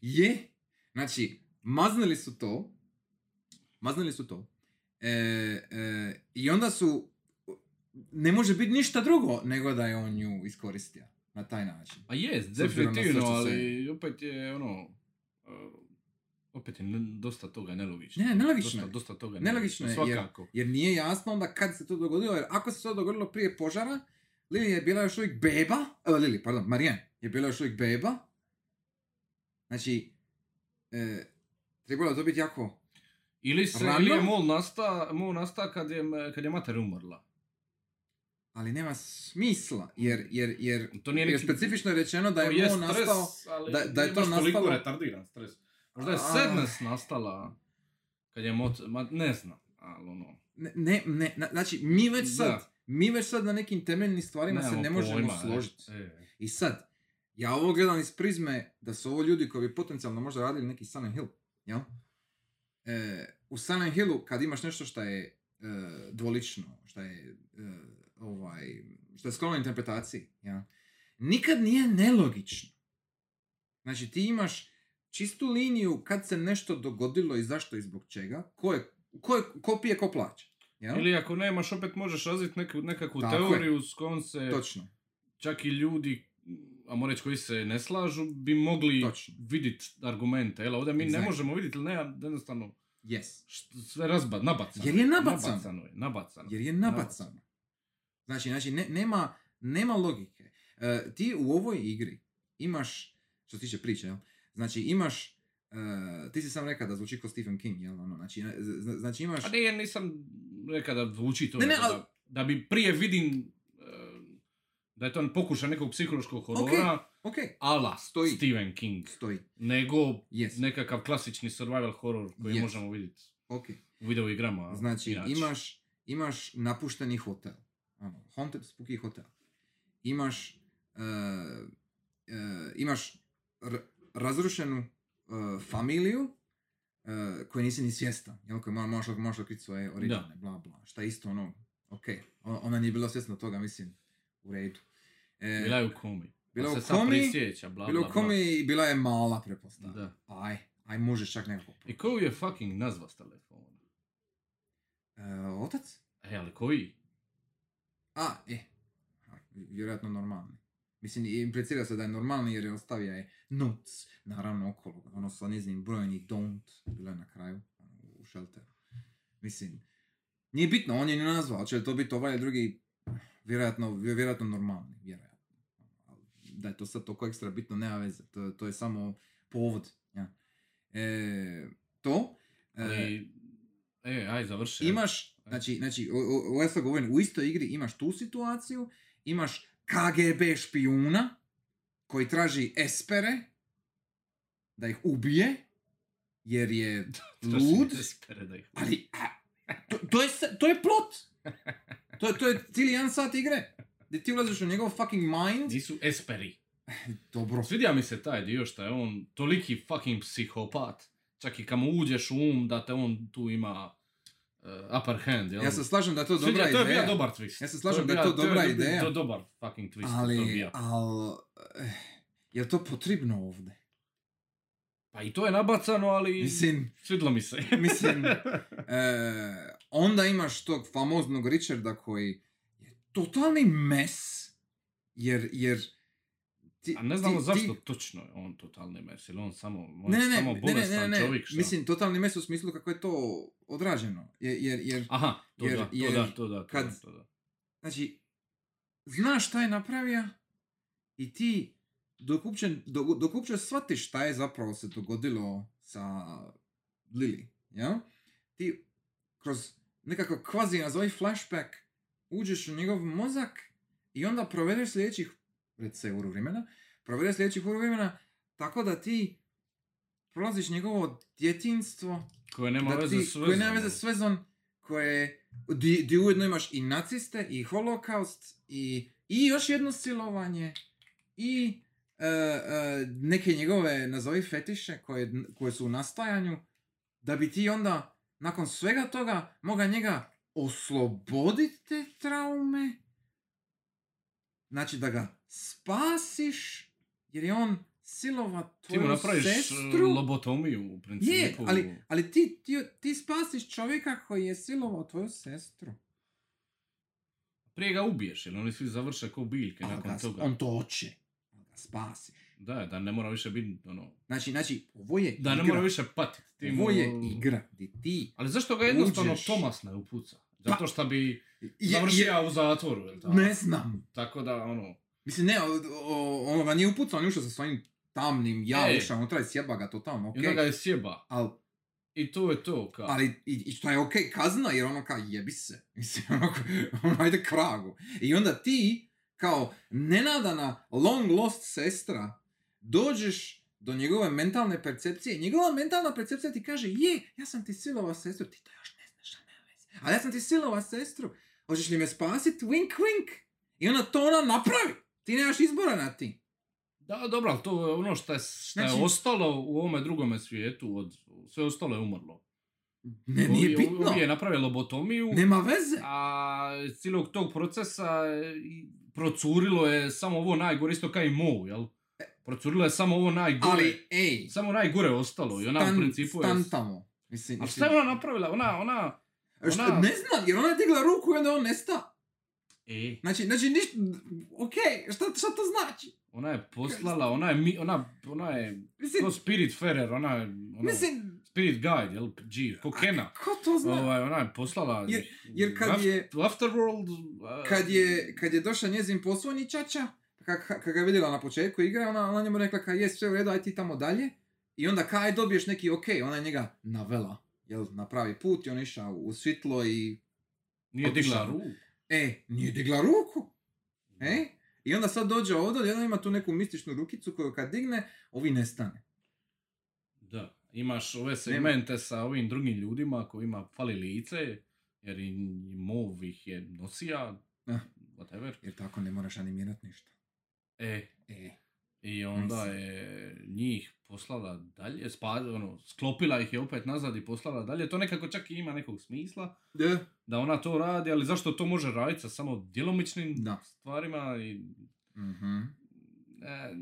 Je, znači, maznili su to, maznili su to, e, e, i onda su, ne može biti ništa drugo nego da je on nju iskoristio na taj način. A jest, na sve definitivno, ali opet je ono... opet je ne- dosta toga nelogično. Ne, nelogično Dosta, je. dosta toga Nelogično je, jer- Svakako. Jer nije jasno onda kad se to dogodilo, jer ako se to dogodilo prije požara, Lili je bila još uvijek beba, evo Lili, pardon, Marijan je bila još uvijek beba, znači, e, trebalo je to biti jako, Ili, se, Rano? ili je mol nasta, mol nasta kad je, kad je mater umrla. ali nema smisla, jer, jer, jer, To nije jer specifično je rečeno da je je Mo stres, nastao, ali da- da je to nastalo- retardiran stres. Možda je sadness nastala kad je mot... Ma, ne znam, ali ono... ne, ne, ne, na- znači, mi već sad, Da. mi već sad na nekim temeljnim stvarima se ne možemo pojma, složiti. e, e. I sad, ja ovo gledam iz prizme da su ovo ljudi koji bi potencijalno možda radili neki Silent Hill, jel? E, u Silent Hillu kad imaš nešto što je e, dvolično, što je e, ovaj, što je sklono interpretaciji, jel? Nikad nije nelogično. Znači ti imaš čistu liniju kad se nešto dogodilo i zašto i zbog čega, ko, je, ko, je, ko pije, ko plaća. Jel? Ili ako nemaš, opet možeš razviti neku, nekakvu Tako je. teoriju s kojom se Točno, čak i ljudi, a reći koji se ne slažu, bi mogli Točno. vidjeti argumente. Jel, ovdje mi ne možemo vidjeti, ili ne, jednostavno yes. št- sve razba, nabacano. Jer je nabacano. Nabacano je, nabacano. Jer je nabacano. Znači, znači ne, nema, nema logike. E, ti u ovoj igri imaš, što se tiče priče, jel? Znači imaš, e, ti si sam rekao da zvuči kao Stephen King, jel? Ono, znači, ne- z- znači imaš, A nije, nisam rekao da zvuči to, Ne, ne, ali- da, da bi prije vidim e, da je to pokušaj nekog psihološkog horora, ok, ala Stoji. Stephen King, stoji, nego yes, nekakav klasični survival horror koji Yes. možemo vidjeti ok. u video igrama. Znači, inače. imaš, imaš napušteni hotel, ono, haunted spooky hotel. Imaš, e, e, imaš r- razrušenu e, familiju e, koje nisi ni svjestan, jel, koje mo- možeš, možeš otkriti svoje origine, bla bla, šta je isto ono, ok, ona nije bila svjesna toga, mislim, u redu. E, Bila je u komi. bila Pa u se sad komi, bla, bila u bla. komi i bila je mala, pretpostavljam. Da. Aj, aj možeš čak nekako. I koju je fucking nazva s telefona? E, otac? E, ali koji? A, e, vjerojatno normalni. Mislim, implicira se da je normalni jer je ostavio je notes, naravno okolo, ono sa njezinim brojnih don't, bilo je na kraju, ono, u shelteru. Mislim, nije bitno, on je nju nazvao, li to biti ovaj drugi, vjerojatno, vjerojatno normalni, vjerojatno. Da je to sad toliko ekstra bitno, nema veze, to, to je samo povod. Ja. E, to, e, e, aj, završi. imaš, znači, znači, o- o- ovo ja sad govorim, u istoj igri imaš tu situaciju, imaš KGB špijuna koji traži espere da ih ubije, jer je lud, ali a, to, to, je, to je plot. To, je- to je cijeli jedan sat igre. Gdje ti ulaziš u njegov fucking mind. Nisu esperi. Dobro. Svidja mi se taj dio što je on toliki fucking psihopat. Čak i kad mu uđeš u um da te on tu ima uh, upper hand, jel? Ja se slažem da je to Sviđa- dobra to je bio ideja. dobar twist. Ja se slažem da je bio- to dobra bio- ideja. To je dobar fucking twist. to je Ali, al, eh, je to potrebno ovdje? Pa i to je nabacano, ali Mislim, svidlo mi se. Mislim, e, onda imaš tog famoznog Richarda koji je totalni mes, jer, jer ti, A ne znamo ti- zašto ti- točno je on totalni mes, ili on samo, on Ne, ne, samo ne, ne, ne, bolestan ne, ne, čovjek, šta? mislim, totalni mes u smislu kako je to odrađeno, jer, jer, jer Aha, to jer- da, to jer da, to da, to kad- da, to da. znači, znaš šta je napravio i ti dok uopće, dok, dok uopće shvatiš šta je zapravo se dogodilo sa Lily, ja? Ti kroz nekako kvazi nazovi flashback uđeš u njegov mozak i onda provedeš sljedećih, se uru vremena, provedeš sljedećih uru vremena tako da ti prolaziš njegovo djetinstvo, Koje nema da veze s koje nema vezom. veze s vezom, koje, di, di ujedno imaš i naciste, i holokaust, i, i još jedno silovanje, i e, e, neke njegove, nazovi fetiše koje, koje su u nastajanju, da bi ti onda, nakon svega toga, moga njega osloboditi te traume, znači da ga spasiš, jer je on silova Ti mu tvoju napraviš e, sestru. lobotomiju u principu. Je, ali, ali ti, ti, ti spasiš čovjeka koji je silovao tvoju sestru. Prije ga ubiješ, jer oni svi završe ko biljke nakon ga- toga. On to hoće. On ga spasiš. Da, da ne mora više biti, ono... Znači, znači, ovo je Da ne igra. mora više patiti. Ti Ovo je igra gdje ti... Ali zašto ga jednostavno Uđeš. Tomas ne upuca? Zato što bi Je- završio je- u zatvoru, jel tako? ne znam. Tako da, ono... Mislim, ne, ono ga nije upucao, on je ušao sa svojim tamnim, ja Ej. ušao unutra i sjeba ga totalno, I okej. onda ga je sjeba. Ali, I to je to, kao. ali i, i što je okej kazna, jer ono kao jebi se. Mislim, ono, ono ajde kragu. I onda ti, kao nenadana long lost sestra, dođeš do njegove mentalne percepcije. Njegova mentalna percepcija ti kaže, je, ja sam ti silova sestru, ti to još ne znaš, a nema veze. Ali ja sam ti silova sestru, hoćeš li me spasit? Wink, wink. I onda to ona napravi. Ti nemaš izbora na ti. Da, dobro, ali to je ono što je, što je Znači- ostalo u ovome drugome svijetu, od, sve ostalo je umrlo. Ne, nije Ovi- bitno. Ovi je napravio lobotomiju, Nema veze. a cijelog tog procesa e, procurilo je samo ovo najgore, isto kao i Mo, jel? Procurilo je samo ovo najgore. Ali, ej, Samo najgore je ostalo i ona u stan, principu je... stan tamo. Mislim, A šta je ona napravila? Ona, ona... Šta- ona- Ne znam, jer ona je digla ruku i onda on nesta. E, Znači, znači ništa, okej, šta, šta to znači? ona je poslala, ona je, mi, ona, ona je, Mislim, ko Spirit Ferrer, ona je, ono, mislim, Spirit Guide, jel, G, ko Kena. ko to zna? Ovaj, ona je poslala... Jer- jer kad je- Afterworld... uh, Kad je, kad je došao njezin poslovni čača, kad, ga je vidjela na početku igre, ona, ona njemu rekla kad je sve u redu, aj ti tamo dalje. I onda kaj dobiješ neki ok, ona je njega navela, jel, na pravi put i on išao u svitlo i, Nije digla ruku. E, nije digla ruku, e? I onda sad dođe ovdje, jedan ima tu neku mističnu rukicu koju kad digne, ovi nestane. Da, imaš ove segmente sa ovim drugim ljudima kojima fali lice, jer i i Mov ih je nosija, Ah. whatever. Jer tako ne moraš animirati ništa. E, E, i onda je njih poslala dalje, spa, ono, sklopila ih je opet nazad i poslala dalje. To nekako čak i ima nekog smisla, da. da ona to radi, ali zašto to može raditi sa samo djelomičnim Da. stvarima i... Mhm, E,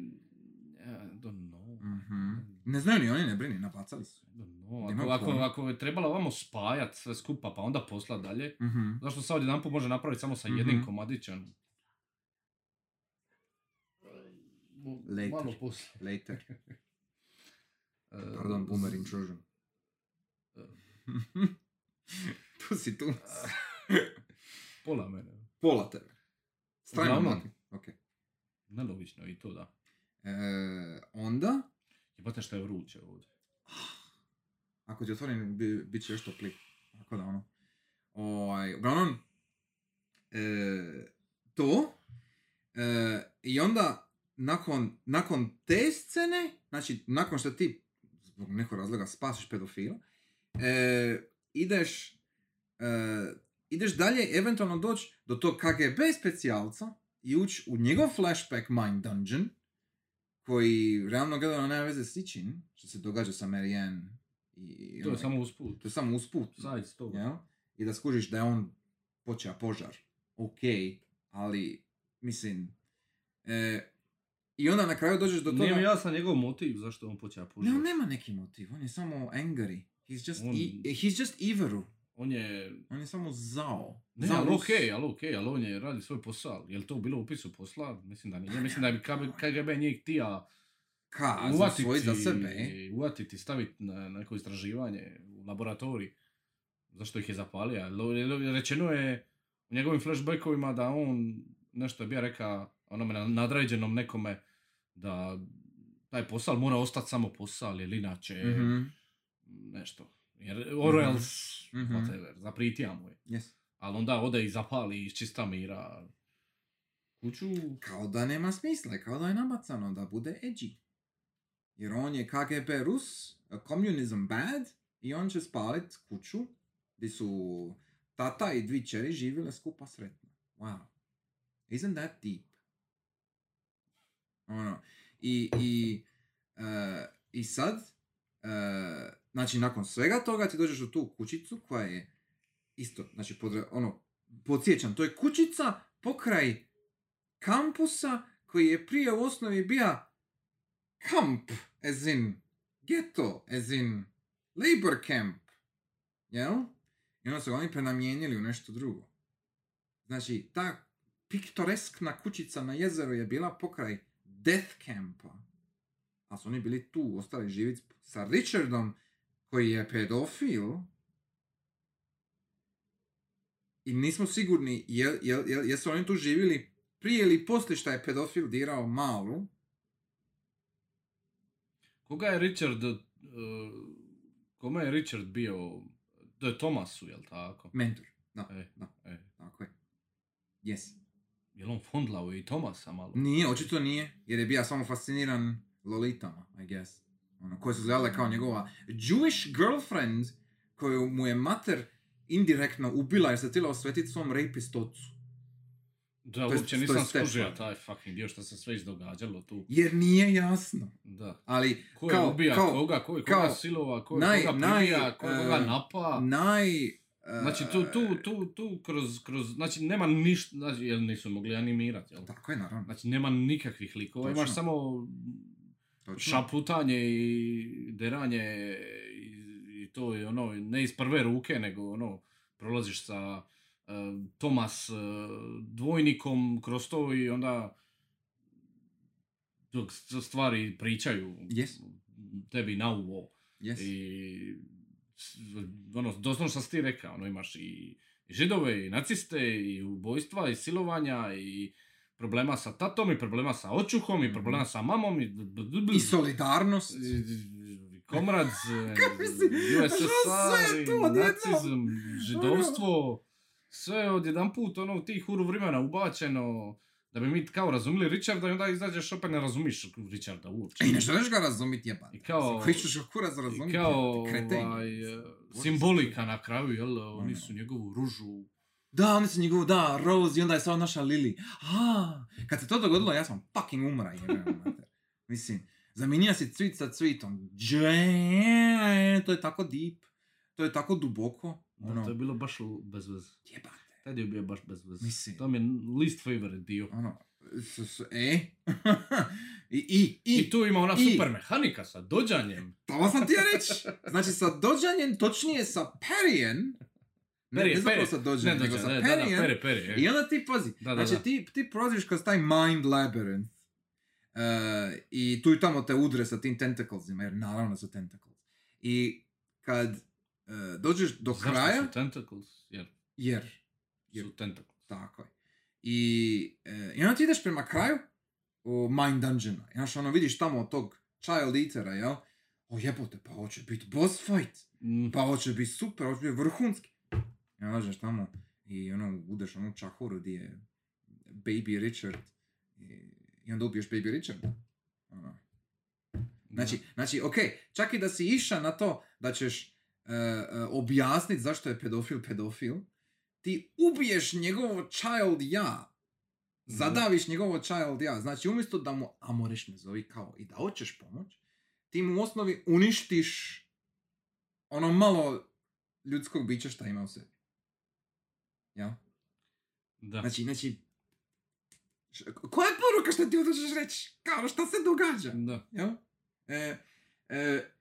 I don't know. mhm. Ne znaju ni oni, ne brini, napacali su. Nemam Ako, ako, ako je trebalo vamo spajat sve skupa pa onda poslat dalje, Mhm. zašto sad jedan može napraviti samo sa jednim Mhm. komadićem? Later. Malo poslije. Later. E, Pardon, boomer intrusion. tu si tu. Pola mene. Pola tebe. Strajno makni. Ok. Nelogično i to da. E, onda, Jebate što je vruće ovdje. ako ti otvorim, bi, bit će još topli. Tako da ono. Ovaj, uglavnom, e, to. E, I onda, nakon, nakon te scene, znači, nakon što ti zbog nekog razloga spasiš pedofila, e, ideš, e, ideš dalje, eventualno doći do tog KGB specijalca i ući u njegov flashback mind dungeon, koji realno gledano nema veze s ičim, što se događa sa Marianne. I, To je samo usput. to je samo usput. Side story. jel? I da skužiš da je on počeo požar. Ok, ali, mislim, e, i onda na kraju dođeš do toga... Nije mi jasan njegov motiv zašto on počeo Ne, požar. on nema neki motiv, on je samo angry. He's just, On- e- he's just evil. On je... On je samo zao. Ne, Zao ali okej, ali okej, ali on je radi svoj posao. Je li to bilo u upisu posla? Mislim da nije. Mislim da bi KGB njih htija Ka, za uvatiti, svoj za sebe. uvatiti, staviti na neko istraživanje u laboratorij. Zašto ih je zapalio? Rečeno je u njegovim flashbackovima da on nešto je bio reka onome na- nadređenom nekome da taj posao mora ostati samo posao, jer inače Mhm, nešto. Jer or else, Mhm. whatever, zapritija mu je. yes. Ali onda ode i zapali iz čista mira kuću. Kao da nema smisla, kao da je nabacano da bude edgy. Jer on je KGB Rus, communism bad, i on će spalit kuću gdje su tata i dvi čeri živjele skupa sretno. Wow. Isn't that deep? Ono. I, i, e, i sad, e, znači nakon svega toga ti dođeš u tu kućicu koja je isto, znači pod, ono, podsjećam, to je kućica pokraj kampusa koji je prije u osnovi bio kamp, as in ghetto, as in labor camp, jel? I onda su ga oni prenamijenili u nešto drugo. Znači, ta piktoreskna kućica na jezeru je bila pokraj death campa. A su oni bili tu, ostali živjeti sa Richardom, koji je pedofil. I nismo sigurni jel, jel, jel, jesu oni tu živjeli prije ili poslije što je pedofil dirao malu. Koga je Richard, uh, kome je Richard bio, to je Tomasu, jel tako? Mentor. Da, E, da, e. tako je. Yes. Jel on fondlao i Tomasa malo? Nije, očito nije, jer je bio samo fasciniran lolitama, I guess. Ono, koje su izgledale kao njegova Jewish girlfriend, koju mu je mater indirektno ubila jer se htjela osvetiti svom rapist ocu. Da, To je- uopće je nisam skužio taj fucking dio što se sve izdogađalo tu. Jer nije jasno. Da. Ali, Ko je kao, ubija kao, koga, ko je kao koga silova, ko je naj- koga naj, pribija, ko je koga e, napa. naj... Znači tu, tu, tu, tu kroz, kroz, znači nema ništa, znači jer nisu mogli animirati, jel? Tako je, naravno. Znači nema nikakvih likova, Točno. imaš samo Točno. šaputanje i deranje i, i to je ono, ne iz prve ruke, nego ono, prolaziš sa e, Tomas e, dvojnikom kroz to i onda dok stvari pričaju Yes. tebi na uvo. Yes. I ono, doslovno što si ti rekao, ono, imaš i židove, i naciste, i ubojstva, i silovanja, i problema sa tatom, i problema sa očuhom, i problema sa mamom, i... I solidarnost. Sve USSR, i to odjednom? nacizam, židovstvo, sve odjedan put ono u tih huru vremena ubačeno, da bi mi kao razumili Richarda i onda izađeš opet ne razumiš Richarda uopće. E, I nešto neš ga razumit jebate. I kao- Koji ćeš ga kurac I kao ovaj, e, simbolika na kraju, jel, oni Ono. su njegovu ružu. Da, oni su njegovu, da, Rose i onda je samo naša Lily. A, kad se to dogodilo, ja sam fucking umra, mater. Mislim, zamijenio si cvit sa cvitom. Dže, to je tako deep. To je tako duboko. Da, Ono, to je bilo baš bez veze. jebate. Taj dio je bio baš bez veze. Mislim. To mi je least favorite dio. Ono, s, s, e? I, i, i, I tu ima ona i- super mehanika sa dođanjem. to sam ti ja reći. Znači, sa dođanjem, točnije sa Perijen, ne, Peri, ne zapravo sa dođanjem, nego sa Perijen, peri, peri. e. I onda ti pazi, Da, da, znači da. Ti, ti prolaziš kroz taj mind labyrinth uh, i tu i tamo te udre sa tim tentaclesima, jer naravno su tentacles. I kad uh, dođeš do Zašto kraja, su tentacles? Jer jer, jer tentacles. tako je. I, uh, I onda ti ideš prema kraju u mind dungeona. I znaš, ono vidiš tamo tog child eatera, jel? O jebote, pa ovo će biti boss fight. Mm. Pa ovo će biti super, ovo će biti vrhunski. I onda tamo i ono, udeš onu čahuru gdje je Baby Richard i, i onda ubiješ Baby Richarda. Ono. Znači, znači, ok, čak i da si iša na to da ćeš uh, objasniti zašto je pedofil pedofil, ti ubiješ njegovo child ja. Zadaviš njegovo child ja. Znači, umjesto da mu, a moreš me zovi kao i da hoćeš pomoć, ti mu u osnovi uništiš ono malo ljudskog bića šta ima u sebi. Ja? Da. Znači, znači, koja je poruka što ti hoćeš reći? Kao, šta se događa? Da. Ja? E, e,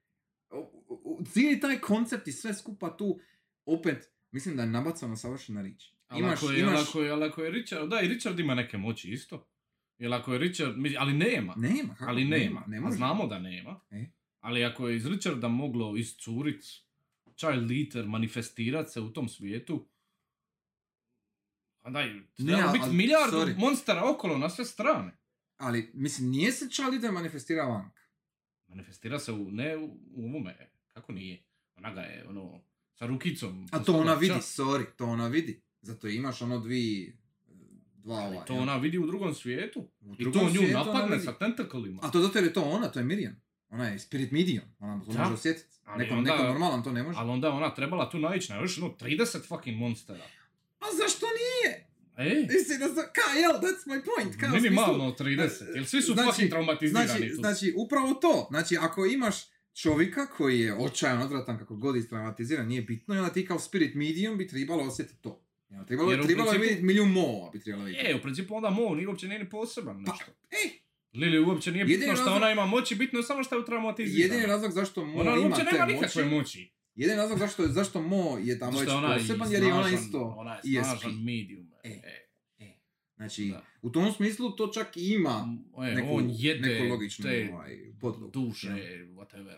cijeli taj koncept i sve skupa tu, opet, mislim da je nabacano savršena riječ. Ali Imaš, ako je, imaš, ali ako je, ako je Richard, da i Richard ima neke moći isto. Jer ako je Richard, ali nema. nema, kako? ali nema. ne A znamo da nema. E. Ali ako je iz Richarda moglo iscurit Child Eater, manifestirat se u tom svijetu, onda je Ne, trebalo biti milijardu sorry. monstera okolo na sve strane. Ali, mislim, nije se Charlie da manifestira vanka. Manifestira se u, ne u, u ovome. Kako nije? Ona ga je, ono, sa rukicom. A to ona vidi, sorry, to ona vidi. Zato imaš ono dvi, dva Ali ova. to ona vidi u drugom svijetu. U I drugom to nju napadne sa tentaklima. A to zato jer je to ona, to je Miriam. Ona je spirit medium, ona to Da. može osjetiti. Ali Neko, onda- neko normalan to ne može. Ali onda ona trebala tu naići na još ono 30 fucking monstera. A zašto nije? E, Mislim da sam, ka, jel, that's my point. Kao, smislu- minimalno 30, jer svi su Znači- fucking traumatizirani Znači, tu. znači, upravo to. Znači, ako imaš čovjeka koji je očajan, odvratan, kako god istraumatiziran, nije bitno, i onda ti kao spirit medium bi trebalo osjetiti to. Ja, trebalo, Jer trebalo je principu- vidjeti milijun moa bi trebalo vidjeti. Je, u principu onda Mo nije uopće nije ni poseban Pa, nešto. ej, Lili uopće nije bitno Jedini što razlog- ona ima moći, bitno je samo što je traumatizirana. jedini razlog zašto Mo Ona ima nema te nikakve moći, moći. jedini razlog zašto, zašto Mo je tamo već poseban, jer je ona isto Ona je ESP. snažan medium. Znači, Da. u tom smislu to čak i ima E, neku, on jede neku logičnu te ovaj, podlogu. duše, Ja. whatever.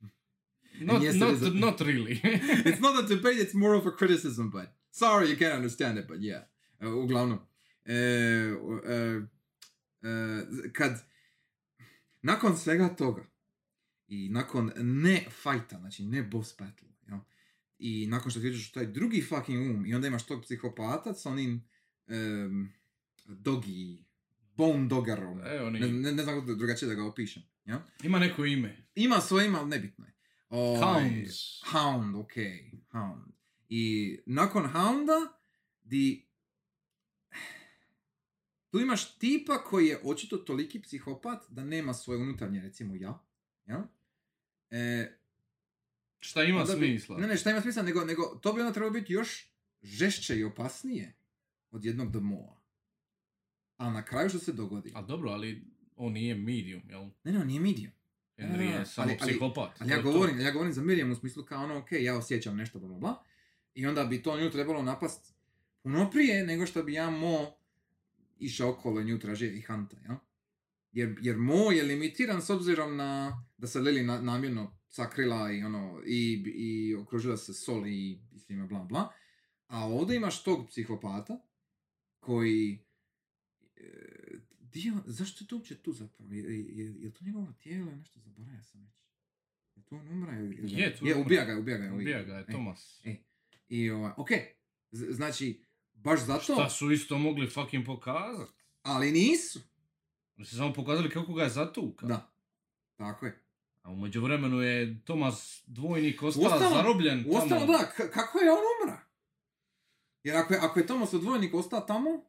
Not, not, not really. it's not a debate, it's more of a criticism, but sorry you can't understand it, but yeah. Uh, uglavnom, e, uh, uh, kad nakon svega toga i nakon ne fajta, znači ne boss battle, jel? i nakon što ti u taj drugi fucking um i onda imaš tog psihopata sa onim um, dogi, bone dogarom, E, oni, ne, ne, ne znam kako drugačije da ga opišem, jel? ima neko ime. Ima svoje ime, ali nebitno je. Ovaj, Hounds. Hound, ok, Hound. I nakon Hounda, di... Tu imaš tipa koji je očito toliki psihopat da nema svoje unutarnje, recimo ja. Ja? E, Šta ima bi- smisla? Ne, ne, šta ima smisla, nego, nego to bi onda trebalo biti još žešće i opasnije od jednog demoa. A na kraju što se dogodi? A dobro, ali on nije medium, jel? Ne, ne, on nije medium. Henry je samo ali- ali- psihopat. Ali to ja to. govorim, ja govorim za Miriam u smislu kao ono, ok, ja osjećam nešto, bla, bla, bla. I onda bi to nju trebalo napast puno prije nego što bi ja Mo išao okolo i nju tražio i Hanta, ja? Jer, jer Mo je limitiran s obzirom na da se Lili na, namjerno sakrila i ono, i, i okružila se Sol i, i svima bla bla. A ovdje imaš tog psihopata koji e, dio, zašto je to uopće tu zapravo? Je, je, je to njegovo tijelo ili nešto zaboravio sam već? Je to on umra? Je, je umra. ubija ga, ubija ga. Ubija ga je E, Tomas. e. I ovaj, ok, Z- znači, baš zato, Šta su isto mogli fucking pokazat? ali nisu. Oni su samo pokazali kako ga je zatuka. Da, tako je. A u međuvremenu je Tomas dvojnik ostao Uostalom- zarobljen Uostalom, tamo. da, k- kako je on? Jer ako je, ako je Tomas odvojnik ostao tamo,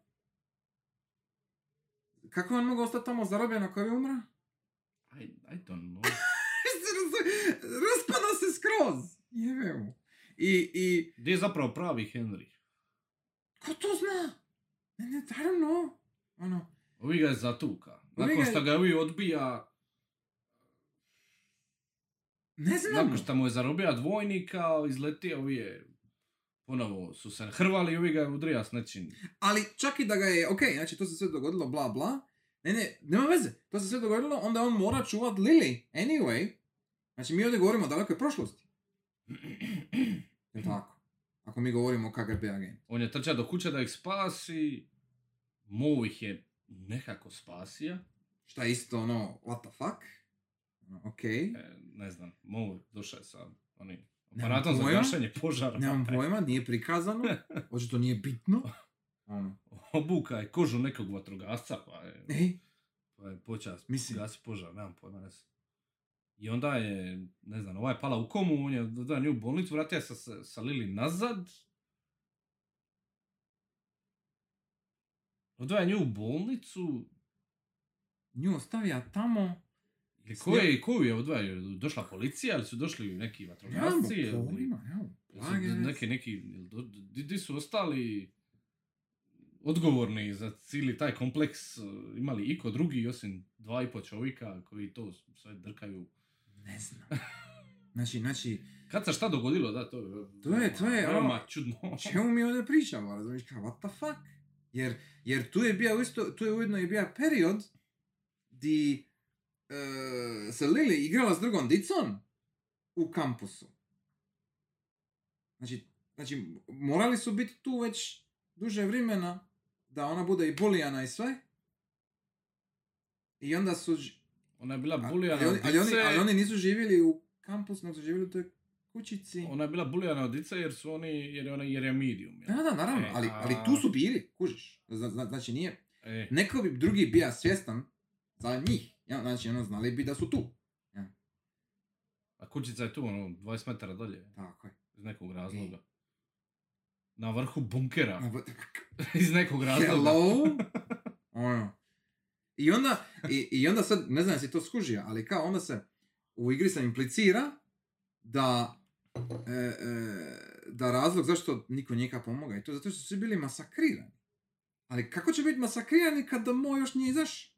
kako je on mogao ostati tamo zarobljen ako je umra? I, I don't know. Raspada se skroz. Jebe mu. I, i, Gdje je zapravo pravi Henry? ko to zna? Ne, ne, I don't know. Ono, Ovi ga je zatuka. Nakon ga- što ga ovi odbija, ne znam. nakon što mu je zarobija dvojnika, izletio ovi je ponovo su se hrvali i ovi ga udrija s nečim. Ali čak i da ga je, ok, znači to se sve dogodilo, bla bla. Ne, ne, nema veze. To se sve dogodilo, onda on mora čuvat Lily. Anyway. Znači mi ovdje govorimo o dalekoj prošlosti. Je tako? Ako mi govorimo o KGB agentu. On je trčao do kuće da ih spasi, Mo ih je nekako spasio. Šta je isto ono, what the fuck? Ono, Ok. E, ne znam, Mo došao je sa onim aparatom za gašenje požara. Nemam pojma, nije prikazano. Očito nije bitno. Ono. Obuka je kožu nekog vatrogasca, pa je, Ej, pa je počeo Mislim. gasi požar, nemam pojma. Ne znam. I onda je, ne znam, ova je pala u komu, on je da nju u bolnicu, vratio se sa, sa Lili nazad. Odvaja nju u bolnicu, nju ostavija tamo. I ko je, ko je odvajao? Došla policija ili su došli neki vatrogasci? ili- pojma, veze. Neki, neki, di, su ostali odgovorni za cijeli taj kompleks, imali iko drugi osim dva i po čovjeka koji to sve drkaju. Ne znam. Znači, znači, Kad se šta dogodilo, da, to je... To je- to je ono- veoma čudno. o čemu mi ovdje pričamo, razumiješ, kao, what the fuck? Jer, jer tu je bio isto, tu je ujedno i bio period di e, se Lily igrala s drugom dicom u kampusu. Znači, znači, morali su biti tu već duže vremena da ona bude i bulijana i sve. I onda su... Ona je bila bulijana ali, ali, oni, ali oni nisu živjeli u kampusu, nego su živjeli u toj kućici. Ona je bila bulijana od dice jer su oni, jer je ona, jer je medium. jel? Da, da, naravno, E, ali, a- ali tu su bili, kužiš. Zna- zna- Znači nije, E, neko bi drugi bio svjestan za njih. Ja, znači, ono, znali bi da su tu. a kućica je tu, ono, 20 metara dalje, Tako je. iz nekog razloga. na vrhu bunkera Ma, ba- iz nekog razloga. Hello? ono. I onda, i, I onda sad, ne znam jesi to skužio, ali kao onda se u igri se implicira da e, e, da razlog zašto niko njeka pomoga i to zato što su svi bili masakrirani. Ali kako će biti masakrirani kad da moj još nije izašao?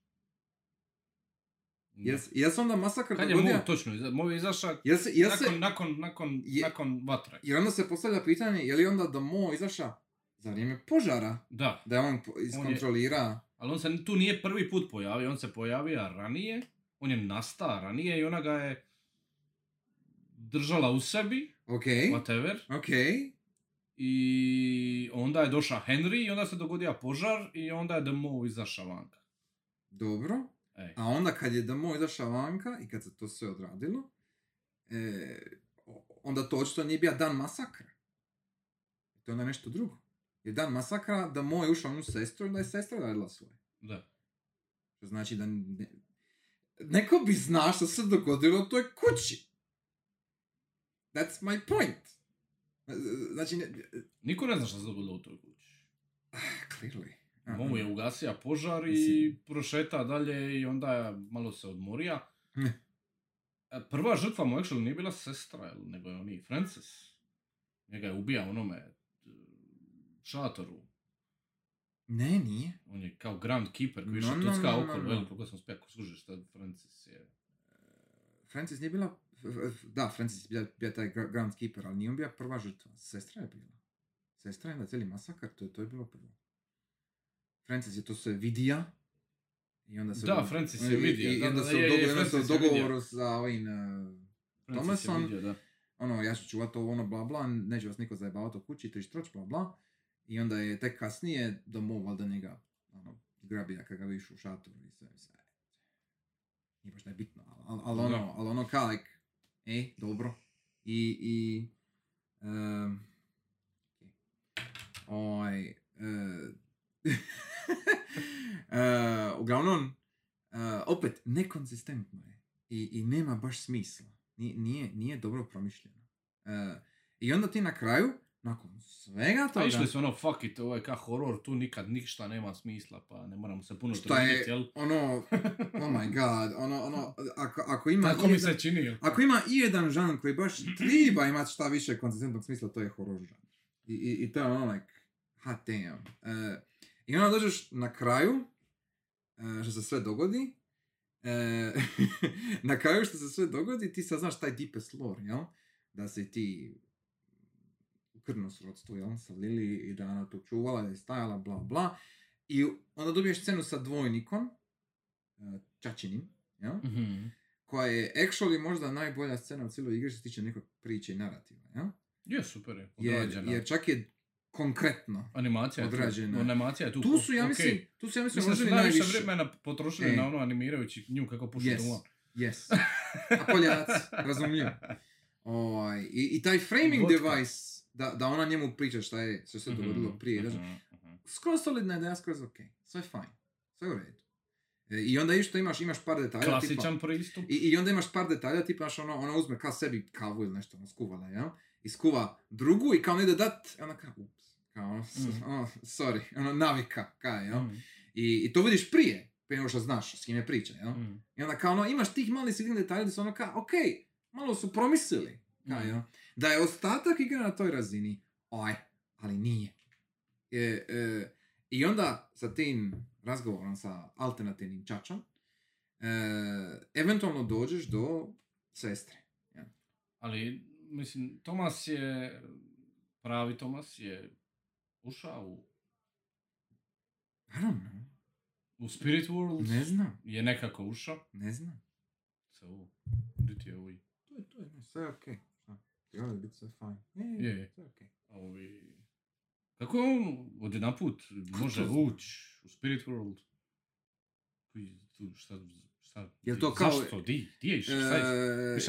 Jel se onda masakr Kad je dogodio? Mo, točno, iza- Mo je izašao jel se, nakon, nakon, nakon, Je- nakon vatre. jer onda se postavlja pitanje, je li onda da Mo izaša za vrijeme požara? Da, Da je on iskontrolira... ali on se tu nije prvi put pojavio, on se pojavio ranije, on je nastao ranije i ona ga je držala u sebi, Ok, whatever, ok. i onda je došao Henry i onda se dogodio požar i onda je The Mo izašao vanka. Dobro. Ej. A onda kad je Damo izašao vanka i kad se to sve odradilo, e, onda to očito nije bio dan masakra. To je onda nešto drugo. Jer dan masakra da moj ušao onu sestru da je sestra radila svoje. Da. Što znači da ne, neko bi zna što se dogodilo u toj kući. That's my point. Znači, ne, Niko ne zna šta se dogodilo u toj kući. clearly. Mo je ugasio požar i Mislim- prošeta dalje i onda je malo se odmorija. E, Prva žrtva mu actually nije bila sestra, nego je oni Francis. Njega je ubija u onome e, šatoru. Ne, nije. On je kao Grand Keeper koji više no, tucka no, no, okolo, koliko sam spio, skužiš šta Francis je. Francis nije bila... Da, Francis je bio, bio taj gra- groundskeeper, ali nije on bio prva žrtva. Sestra je bila. Sestra je na cijeli masakar, to, je- to je bilo prvo. Francis je to sve vidija. I onda se... Da, Francis je vidio, I, i da, onda da, se u dogovoru, u sa ovim... Uh, vidio, da. ono, ja ću čuvat ovo, ono, bla, bla, neće vas niko zajebavati u kući, triš, troč, bla, bla. I onda je tek kasnije da mu valjda njega, ono, grabija kad ga vidiš u šatoru i sve, sve. Nije baš da je bitno, ali, ali, ono, Da. ali ono kao, like, ej, dobro. I, i, um, ovaj, uh, uh, uglavnom, uh, opet, nekonzistentno je. I, I nema baš smisla. Nije, nije, nije dobro promišljeno. Uh, I onda ti na kraju, nakon svega A toga... išli su ono, fuck it, ovo je ka horor, tu nikad ništa nema smisla, pa ne moramo se puno truditi, jel? ono, oh my god, ono, ono, ako, ako ima... Tako mi se čini, jel? Ako ima i jedan žanr koji baš treba imati šta više konzistentnog smisla, to je horor žanr. I, i, i to je ono like, hot damn. Uh, I onda dođeš na kraju, uh, što se sve dogodi, uh, na kraju što se sve dogodi, ti saznaš taj deepest lore, jel? Da si ti u krvnom srodstvu, jel? Sa Lili i da ona to čuvala, da je stajala, bla, bla. I onda dobiješ scenu sa dvojnikom, uh, Čačinim, jel? Mhm. koja je actually možda najbolja scena u cijeloj igri što se tiče nekog priče i narativa, ja? Je, super je, Jer, jer čak je konkretno. Animacija je tu, odrađena. animacija je tu. Tu su, ja mislim, tu su, ja mislim, Mislim najviše najviše. vremena potrošili E. na ono animirajući nju kako puši Yes. duvan. Yes. A Poljaci, razumljivo. Ovaj, i, I taj framing Vodka. device, da, da ona njemu priča šta je, što se Mhm, dogodilo prije. mhm, mhm. Skroz solidna ideja, skroz ok. Sve je fine. Sve u redu. E, I onda isto imaš, imaš par detalja. tipa- Klasičan pristup. I, I onda imaš par detalja, tipa ono, ona uzme kao sebi kavu ili nešto, ono, skuvala, jel? I skuva drugu i kao ne ide dat, ona kao, ups, kao ono, Mm. ono, sorry, ono, navika, kao, jel? Mhm, I, I to vidiš prije, prije nego što znaš s kim je priča, jel? mhm. I onda kao ono, imaš tih malih sitnih detalja da su ono kao, okej, malo su promislili, kao, Mhm. jel? Da je ostatak igre na toj razini, oj, ali nije. E, e, I onda sa tim razgovorom sa alternativnim čačom, e, eventualno dođeš do sestre. Ali, mislim, Tomas je, pravi Tomas je ušao u, I don't know. u Spirit World. Ne znam, Je nekako ušao. ne znam. Se ovo, gdje ti je ovi, To je, to je, sve je okej. Okay. Trebalo bi biti sve fajn. Je, Je, je. sve okej. ovi... Kako je on odjedanput može to znam? ući u Spirit World? Tu, šta, šta, Jel to kao- Zašto? Di? Di je išao? Šta je?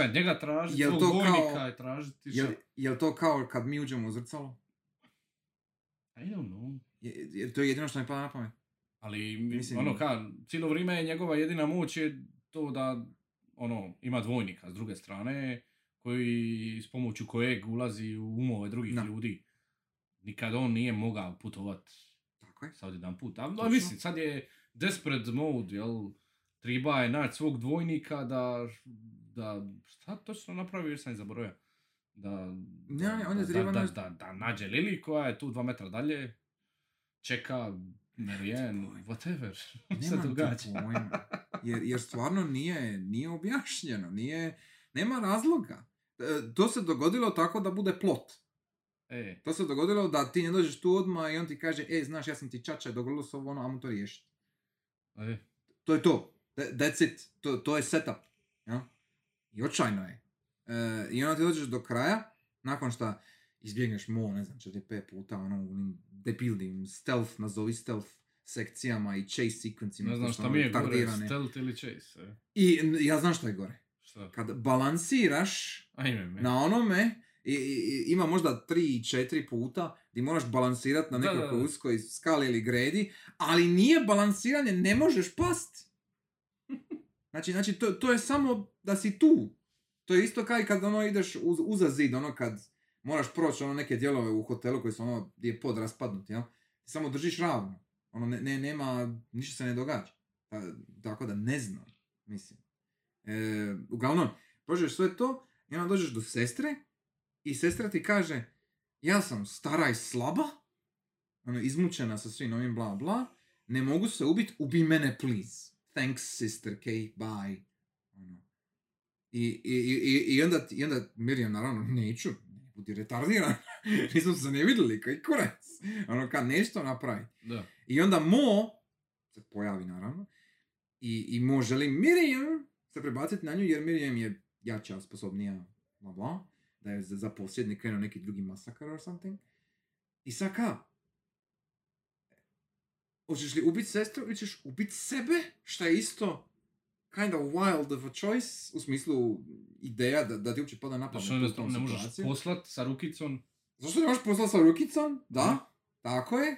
E, je njega tražiti, jel to kao- je tražiti. šta? Jel, jel to kao kad mi uđemo u zrcalo? I don't know. Je, je, to je jedino što mi pada na pamet. Ali, mi- Mislim- ono ka, cijelo vrijeme je njegova jedina moć je to da, ono, ima dvojnika s druge strane, koji, s pomoću kojeg ulazi u umove drugih ljudi. nikad on nije mogao putovat Tako je. sad jedan put. A, mislim, sad je desperate mode, jel? Treba je naći svog dvojnika da, da, šta točno napravi, jer sam i zaboravio. Da, Ne, ne, on je da, da, da, da, nađe Lili koja je tu dva metra dalje, čeka pojma. whatever, se događa. Jer, jer stvarno nije, nije objašnjeno, nije, nema razloga. E, To se dogodilo tako da bude plot. E, To se dogodilo da ti ne dođeš tu odmah i on ti kaže, e, znaš, ja sam ti čača, dogodilo se ovo, ono, ajmo to riješiti. e, To je to. That- That's it. To, to je setup. Ja? I očajno je. E, I onda ti dođeš do kraja, nakon što izbjegneš mo, ne znam, 4-5 puta, ono, onim debilnim stealth, nazovi stealth sekcijama i chase sekvencima. ne znam šta su mi je ono gore, stealth ili chase, e. I ja znam šta je gore. Šta? Kad balansiraš Ajme me. na onome, i, i- ima možda 3-4 puta gdje moraš balansirati na nekakvoj da. uskoj skali ili gredi, ali nije balansiranje, ne možeš past. Znači, znači to, to je samo da si tu. To je isto kao i kad ono ideš uz, uza zid, ono kad moraš proći ono neke dijelove u hotelu koji su ono gdje je pod raspadnut, jel? Ti samo držiš ravno. Ono ne, ne, nema, ništa se ne događa. Ta- tako da ne znam, mislim. E, uglavnom, prođeš sve to i onda dođeš do sestre i sestra ti kaže ja sam stara i slaba, ono, izmučena sa svim ovim bla bla, ne mogu se ubiti, ubi mene please. Thanks sister K, bye. Ono. I, i, i, i, onda, i onda Miriam naravno neću, budi retardiran, nismo se ne vidjeli, koji kurac. Ono kad nešto napravi. Da. I onda Mo se pojavi naravno i, i Mo želi Miriam se prebaciti na nju jer Miriam je jača, sposobnija, bla bla, da je za, za krenuo neki drugi masakar or something. I sad ka? Hoćeš li ubiti sestru ili ćeš ubiti sebe? Šta je isto kind of wild of a choice, u smislu ideja da, da ti uopće pada na pamet Zašto ne, ne možeš situaciju. poslat sa rukicom Zašto ne možeš poslati sa rukicom? Da, Mhm. tako je.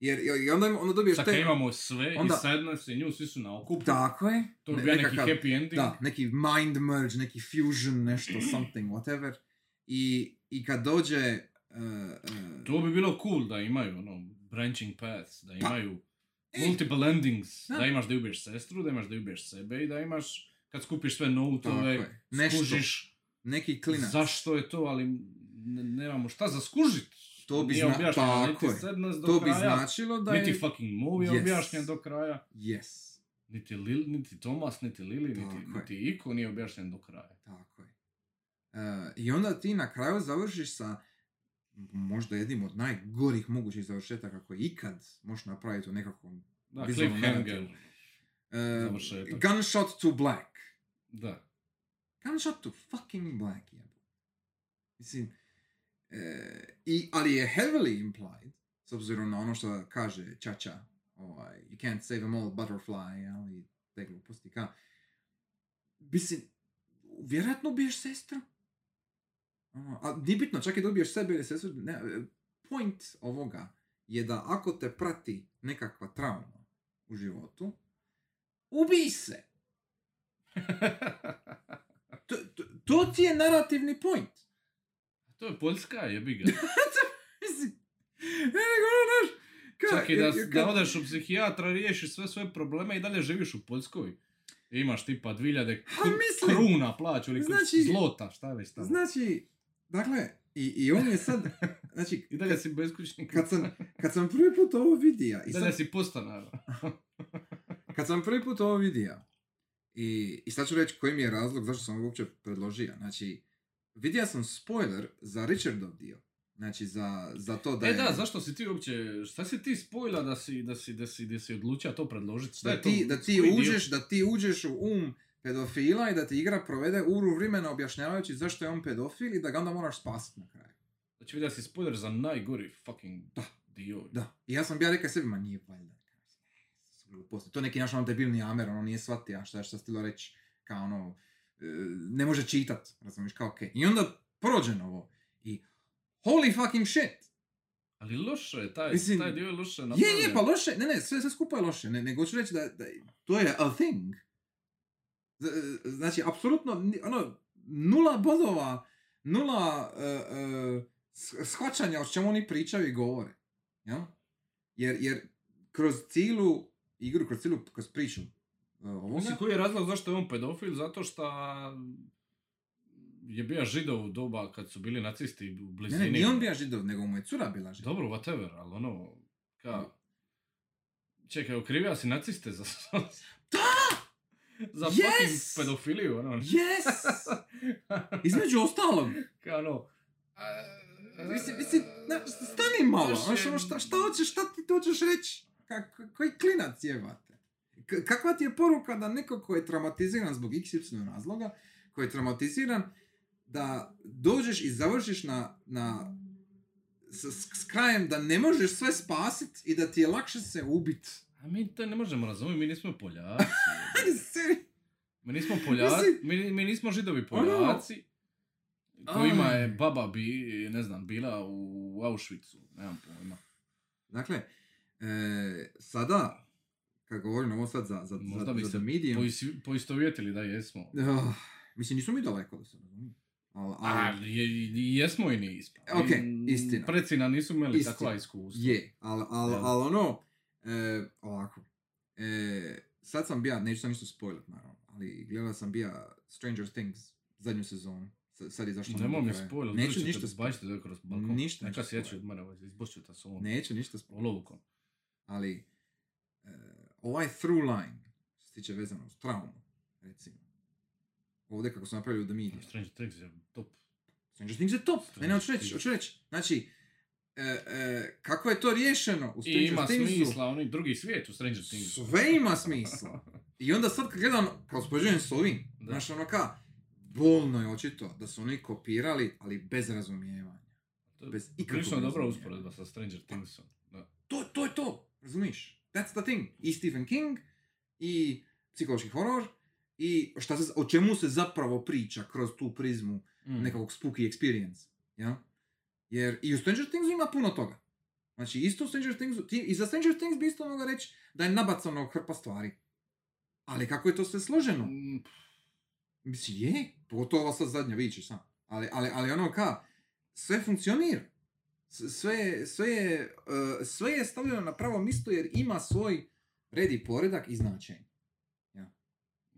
Jer, i onda, onda dobiješ Sad kad te... imamo sve onda- i sadness i nju, svi su na okupu. Tako je. To bi Ne- bio neki happy ending. Da, neki mind merge, neki fusion, nešto, something, whatever. I, i kad dođe... Uh, uh, To bi bilo cool da imaju ono, branching paths, da imaju E, multiple endings, da. da. imaš da ubiješ sestru, da imaš da ubiješ sebe i da imaš, kad skupiš sve. Nešto. skužiš neki klinac. zašto je to, ali ne- nemamo šta za skužit. To bi zna- tako niti je. To bi kraja, značilo da niti je... fucking movie Yes. objašnjen do kraja, Yes, niti, Lil, niti Thomas, niti Lili, niti, je. niti Iko nije objašnjen do kraja. tako je. Uh, I onda ti na kraju završiš sa možda jednim od najgorih mogućih završetaka koje ikad možeš napraviti u nekakvom Da, cliffhanger. Uh, gunshot to black. Da. Gunshot to fucking black, jebo. Mislim, e, i, ali je heavily implied, s obzirom na ono što kaže Čača, ovaj, you can't save them all, butterfly, ali te gluposti, ka. Mislim, vjerojatno ubiješ sestru. Ono, a nije bitno, čak i da ubiješ sebe ili sestru, ne, e, point ovoga je da ako te prati nekakva trauma u životu, ubij se. To, to, to ti je narativni point. to je Poljska, jebi ga. Ne nego ono, znaš, ka- Čak i da, da odeš u psihijatra, riješiš sve svoje probleme i dalje živiš u Poljskoj. Imaš tipa 2000 Ha, kr- mislim, kruna plaću ili znači- zlota, šta je već tamo. Znači, dakle, i, i on je sad, znači, I dalje si beskućnik. kad sam, kad sam prvi put ovo vidio, i dalje sad, si postanar. kad sam prvi put ovo vidio, i, i sad ću reći koji mi je razlog zašto sam ovo uopće predložio, znači, vidio sam spoiler za Richardov dio, znači za, za to da e je... da, zašto si ti uopće, šta si ti spojila da si, da si, da si, da si odlučio to predložiti? Šta da je ti, to? da ti dio? uđeš, da ti uđeš u um pedofila i da ti igra provede uru vremena objašnjavajući zašto je on pedofil i da ga onda moraš spasiti na kraju. Znači vidio si spoiler za najgori fucking Da. dio. Da. I ja sam bio rekao sebi, ma nije valjda. Gluposti. To neki naš ono debilni amer, ono nije shvatio šta je šta stilo reći. Kao ono, e, ne može čitat, razumiješ, kao okej. I onda prođe ovo. I holy fucking shit. Ali loše je, taj, Mislim, taj dio je loše Je, napravljen. je, pa loše, ne, ne, sve, sve skupa je loše, ne, nego ću reći da, da to je a thing. Z- Znači, apsolutno, ono, nula bodova, nula uh, uh, shvaćanja o čemu oni pričaju i govore. Jel? Jer, jer kroz cijelu igru, kroz cijelu kroz priču ovoga, Mislim, koji je razlog zašto je on pedofil? Zato što je bio židov u doba kad su bili nacisti u ne, blizini. ne, nije on bio židov, nego mu je cura bila židov. Dobro, whatever, ali ono, ka... Čekaj, okrivio si naciste za... Da! za Yes! fucking pedofiliju, ono. Yes! Između ostalog. Ka ono... Mislim, mislim, na, stani malo, znaš, ono, šta, šta hoćeš, šta ti to hoćeš reći? Kak, koji klinac jebate? K- kakva ti je poruka da neko ko je traumatiziran zbog XY razloga, koji je traumatiziran, da dođeš i završiš na, na s, s- s krajem da ne možeš sve spasit i da ti je lakše se ubit. A mi to ne možemo razumjeti, mi nismo Poljaci. Mi nismo Poljaci, mi, mi nismo židovi Ono- Poljaci. Kojima je baba bi, ne znam, bila u Auschwitzu, nemam pojma. Dakle, e, sada, kad govorim ovo sad za, za, Možda za, se Medium, Pois- Poistovjetili da jesmo. Ah, mislim, nismo mi daleko da se razumije. Al, ali, Ali je, i jesmo i nismo. Ok, I- istina. Predsina nisu imali Istina. takva iskustva. je, ali al, Jel? al ono, e, ovako, e, sad sam bija, neću sam ništa spoilat naravno, ali gledala sam bija Stranger Things, zadnju sezonu, S- sad je zašla Nemoj mi spoiler, Neću ništa zbačiti da kroz balkon. Ništa Neka neću sjeći spoilat. od mene, ovaj, izbočio ta sa ovom neću ništa olovkom. ali e, ovaj through line, što se tiče vezano uz traumu, recimo, ovdje kako su napravili u The Medium, Stranger Things je top. Stranger Things je top. Ne, ne, hoću reći, hoću reći. Znači, e, e, kako je to riješeno u I Stranger ima Thingsu, smisla, oni drugi svijet u Stranger Things. sve ima smisla. I onda sad kad gledam, kao spođujem s ovim, Da. znaš ono ka, bolno je očito da su oni kopirali, ali bez razumijevanja. bez ikakvog dobra usporedba sa Stranger Thingsom. Da. To, to je to, razumiš? That's the thing. I Stephen King, i psihološki horor, i šta se, o čemu se zapravo priča kroz tu prizmu Mm. nekakvog spooky experience. Ja? Jer i u Stranger Thingsu ima puno toga. Znači, isto u Stranger Thingsu, ti, i za Stranger Things bi isto mogao reći da je nabacano hrpa stvari. Ali kako je to sve složeno? Mm, Mislim, je, pogotovo ova sad zadnja, vidit ćeš sam. Ali, ali, ali ono ka, sve funkcionira. Sve, sve, je, eh, sve je stavljeno na pravo mjesto jer ima svoj red i poredak i značenje. Da.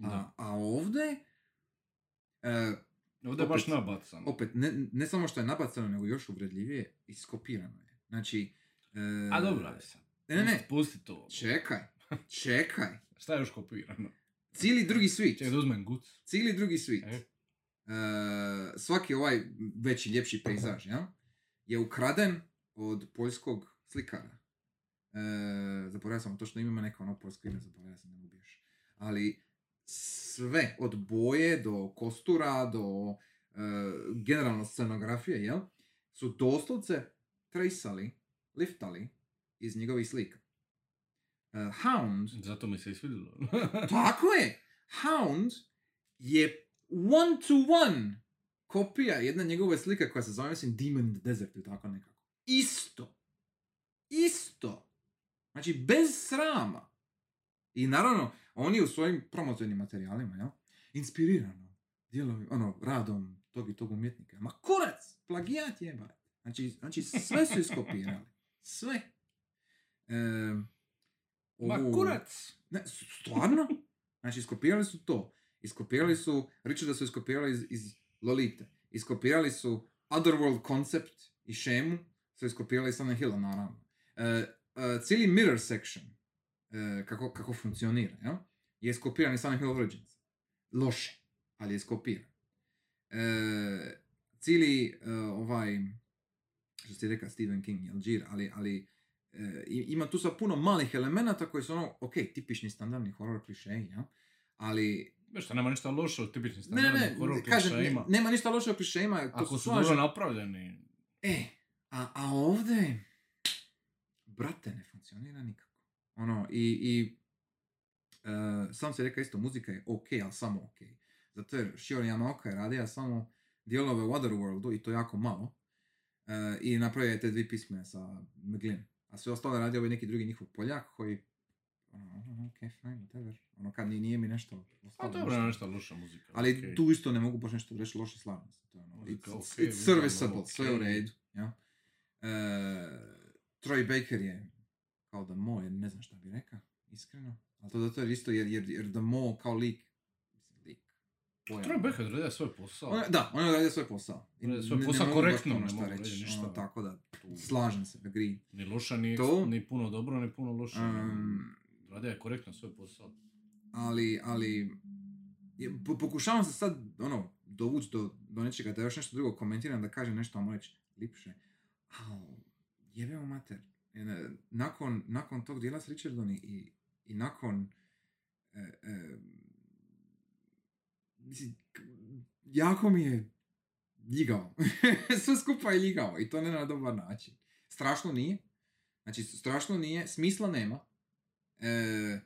A, a ovdje, eh, Ovdje je baš nabacano. opet, ne, ne samo što je nabacano, nego još uvredljivije, iskopirano je. Znači... e, A dobro, sad. Ne, ne, ne, Pusti to. čekaj, čekaj. Šta je još kopirano? Cijeli drugi svijet, Čekaj da uzmem guc. cijeli drugi svijet, E. e, svaki ovaj veći, ljepši pejzaž, ja, je ukraden od poljskog slikara. E, zaboravio sam točno ime, ima neko ono poljsko ime, zaboravio sam, ne još. Ali sve, od boje do kostura, do e, generalno scenografije, jel, su doslovce tresali, liftali iz njegovih slika. E, Hound Zato mi se i svidjelo. tako je. Hound je one to one kopija jedna njegove slike koja se zove, mislim, Demon in the Desert ili tako nekako. Isto. Isto. Znači, bez srama. I naravno, oni u svojim promocijnim materijalima, jel? Inspirirano. Dijelovi, ono, radom tog i tog umjetnika. Ma kurac! Plagijat jebate. Znači, znači, sve su iskopirali. Sve. Ma ovu- kurac! ne, stvarno? Znači, iskopirali su to. Iskopirali su, Richarda su iskopirali iz, iz Lolite. Iskopirali su Otherworld koncept i šemu, su iskopirali iz Silent Hilla, naravno. E, e, cijeli mirror section, e, kako, kako funkcionira, ja? Je iskopiran iz Hill Origins. Loše, ali je iskopiran. E, cijeli e, ovaj, što si rekao, Stephen King, Alžir, ali, ali e, i- ima tu sad puno malih elemenata koji su ono, ok, tipični standardni horror klišeji, ja? ali što nema ništa loše od tipičnih ne, ne, standardnih ne, horror kažem, ne, nema ništa loše u klišejima, Ako su slažem. dobro napravljeni. E, a, a ovdje, brate, ne funkcionira nikako. Ono, i, i e, sam se rekao isto, muzika je ok, ali samo ok. Zato jer Shiori Yamaoka je radio samo dijelove u Otherworldu i to jako malo. E, I napravio je te dvije pisme sa Mglin. A sve ostalo je radio ovaj neki drugi njihov Poljak koji ono, ono, ok, fine, whatever. Ono, kad ni- nije mi nešto A ostalo dobro, nešto. je nešto loša muzika. Ali okej. tu isto ne mogu baš nešto reći loše slavno. To je ono, Muzika, it's, okej, it's serviceable, vizualno, sve u redu. Ja? E, Troy Baker je kao da Mo, jer ne znam šta bi rekao, iskreno. Ali to zato je isto jer, jer, jer da Mo kao lik, mislim, lik, pojam. Troy Baker svoj posao. On, da, on je radio svoj posao. I svoj ne- ne posao mogu baš korektno, ne mogu reći, reći ništa. ono, tako da, slažem se, agree. Ni loša, ni, To- ni puno dobro, ni puno loše. Um, Radio je korektno svoj posao. ali, ali, je- po- pokušavam se sad, ono, dovući do, do nečega da još nešto drugo komentiram, da kažem nešto, mu reći lipše. Al, jebemo mater. Jer, Nakon, nakon tog dijela s Richardom i, i, nakon e, e, mislim, jako mi je ljigao. Sve skupa je ljigao i to ne na dobar način. Strašno nije. Znači, strašno nije, smisla nema. E,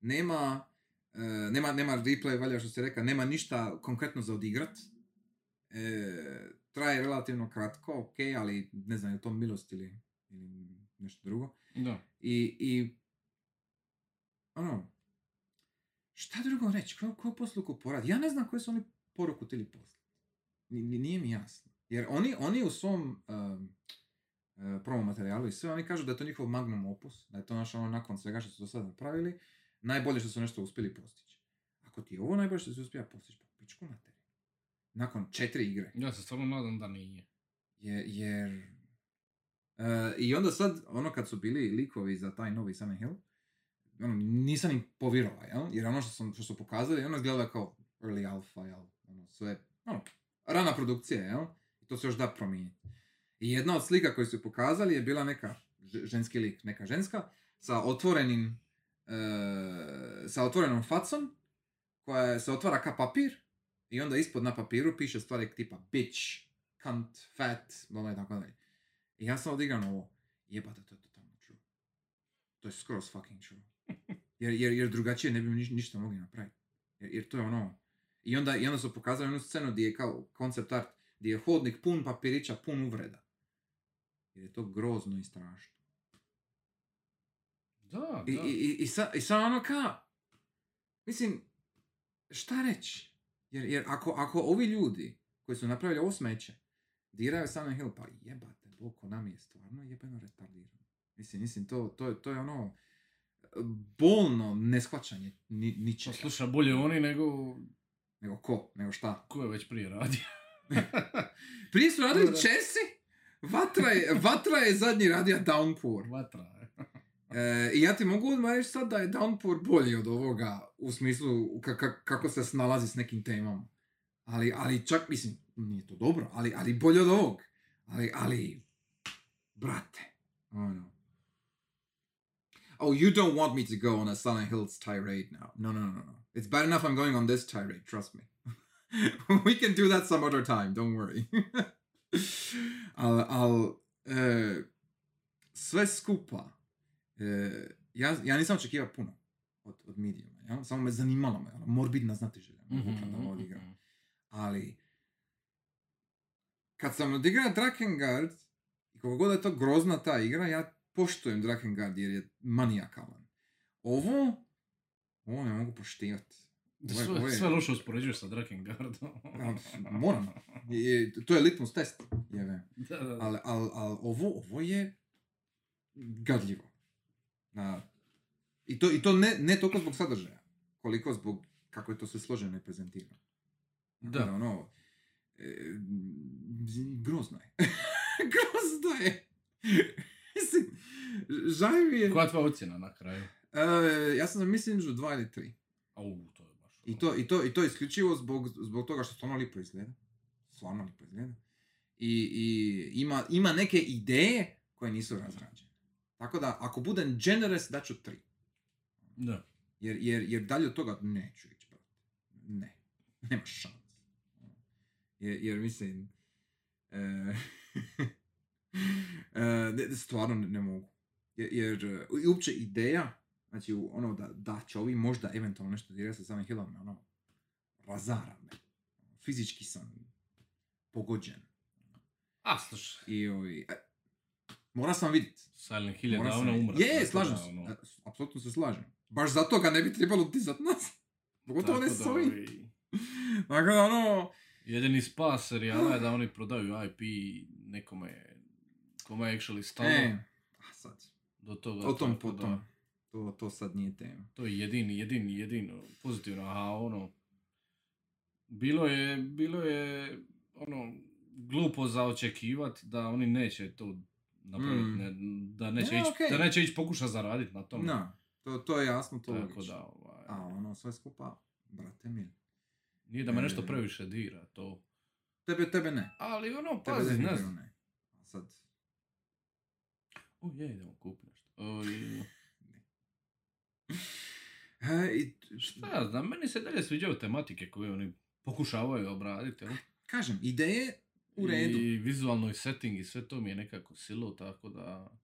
nema, e, nema, nema replay, valja što se reka, nema ništa konkretno za odigrat. E, traje relativno kratko, ok, ali ne znam, je to milost ili, ili nešto drugo. Da. I, i ono, šta drugo reći, koju, koju posluku poradi? Ja ne znam koju su oni poruku tili poslati. Ni- ni- Nije mi jasno. Jer oni, oni u svom um, uh, promo materijalu i sve, oni kažu da je to njihov magnum opus, da je to naš ono nakon svega što su do sada napravili, najbolje što su nešto uspjeli postići. Ako ti je ovo najbolje što se uspija postići, pa pičku materiju. Nakon četiri igre. Ja se stvarno nadam da nije. Je, jer... E, I onda sad, ono kad su bili likovi za taj novi Silent Hill, ono, nisam im povjerovao, jel? Jer ono što, sam, što su pokazali, ono izgleda kao early alpha, jel? Ono, sve, ono, rana produkcija, jel? I to se još da promijeniti. I jedna od slika koju su pokazali je bila neka ženski lik, neka ženska, sa otvorenim, e, sa otvorenom facom, koja se otvara ka papir, i onda ispod na papiru piše stvari tipa bitch, cunt, fat, bla i tako dalje. I ja sam odigram ovo, jebate, to je totalno true. To je skroz fucking true. Jer, jer, jer drugačije ne bi niš, ništa mogli napraviti. Jer, jer to je ono... I onda, I onda su pokazali onu scenu gdje je kao koncept art, gdje je hodnik pun papirića, pun uvreda. Jer je to grozno i strašno. Da, da. i, i, i, sa, i sad ono kao, mislim, šta reći? Jer, jer ako, ako ovi ljudi koji su napravili ovo smeće, diraju Silent Hill, pa jebate, bog nam je stvarno jebeno retardiran. Mislim, mislim, to, to, to je ono bolno neshvaćanje ni, ničega. sluša bolje oni nego Nego ko, nego šta. ko je već prije radio. Prije su radili. Česi, Vatra je, Vatra je zadnji radio Downpour. Vatra. je. E, I ja ti mogu odmah reći sad da je Downpour bolji od ovoga u smislu ka- ka- kako se snalazi s nekim temama. Ali, ali čak, mislim, nije to dobro, ali, ali bolje od ovog. Ali, ali, brate, ono. Oh, you don't want me to go on a Silent Hills tirade now. No, no, no, no. It's bad enough I'm going on this tirade, trust me. We can do that some other time, don't worry. al, al, e, sve skupa, e, ja, ja nisam očekivao puno od, od Mediuma, ja? samo me zanimalo me, ono, morbidna znatiželja, Mhm, mm odigram. mhm. Ali, kad sam odigrao Drakengard, i koliko god je to grozna ta igra, ja poštujem Drakengard jer je manijakalan. Ovo, ovo ne mogu poštivati. Ovo je- ovo Sve, je- sve loše uspoređuješ sa Drakengardom. Moram. Je- je- to je litmus test. Jebe. da, da, da. Ali al, al, ovo, ovo je gadljivo. Na, I to, i to ne, ne toliko zbog sadržaja, koliko zbog kako je to sve složeno i prezentirano. Tako Da. ono, e, grozno je. grozno je. Mislim, žaj mi je. Koja je tvoja ocjena na kraju? E, ja sam mislim između dva ili tri. Au, to je baš... I to, i to, i to isključivo zbog, zbog toga što stvarno lipo izgleda. Stvarno lipo izgleda. I, i ima, ima neke ideje koje nisu razrađene. Tako da, ako budem generous, daću tri. Da. Jer, jer, jer dalje od toga neću ići, brate. Ne. Nema šans. Jer, jer mislim... E, ne- ne, stvarno ne, ne mogu. Jer, jer e, i uopće ideja, znači ono da, da će ovi možda eventualno nešto dirati sa samim Hillom, ono, razara me. Fizički sam pogođen. A, slušaj, I ovi, e, mora sam vidjeti. Silent Hill je Mora davno umro. Je, tako slažem da, se. ono, E, Apsolutno se slažem. Baš zato ga ne bi trebalo dizat nas. Pogotovo ne tako s da, ovim. ovaj, Dakle, ono... Jedini spas serijala je da oni prodaju IP nekome kome je actually stalo E, a sad, do toga. o tom da potom. To, to sad nije tema. To je jedini, jedini, jedino pozitivno, a ono, bilo je, bilo je, ono, glupo za očekivati da oni neće to napraviti, Mm. ne, da neće Ne, ići, okej. da neće ići pokušati zaraditi na tome. No, to, to je jasno, to Tako da, ovaj, A ono sve skupa, brate mil. nije da me nešto e. previše dira, to. Tebe, tebe ne. Ali ono, pazi, ne ne. Sad, O, je, idemo kupiti nešto. O, i- šta ja znam, meni se dalje sviđaju tematike koje oni pokušavaju obraditi, jel? kažem, ideje u redu. I vizualno i setting i sve to mi je nekako silo, tako da...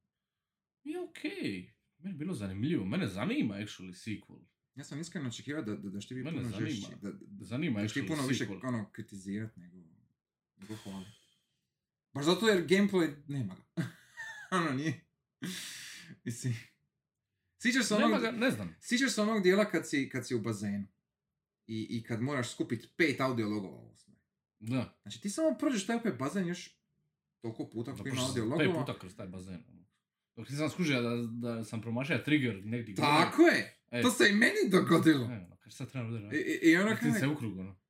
Je okej. Meni je bilo zanimljivo. Mene zanima actually sequel. Ja sam iskreno očekivao da, da, da će ti biti Mene puno zanima. žešći. Da, da, Zanima da će ti actually puno više sequel. ono, kritizirat nego, nego hvaliti. Baš zato jer gameplay nema ga. ono nije. Mislim. Sjećaš se onog, ga, ne znam. sjećaš se onog dijela kad si, kad si u bazenu. I, I kad moraš skupiti pet audio logova u osnovi. Da. Znači ti samo prođeš taj opet bazen još toliko puta kako ima prošao audio sam pet puta kroz taj bazen. ono. Dok nisam skužio da, da sam promašio trigger negdje. Tako je! E, To se i meni dogodilo. E, ono, kaj sad trebam I, udarati? i, i ono Vrtim se kao, u krug, ono.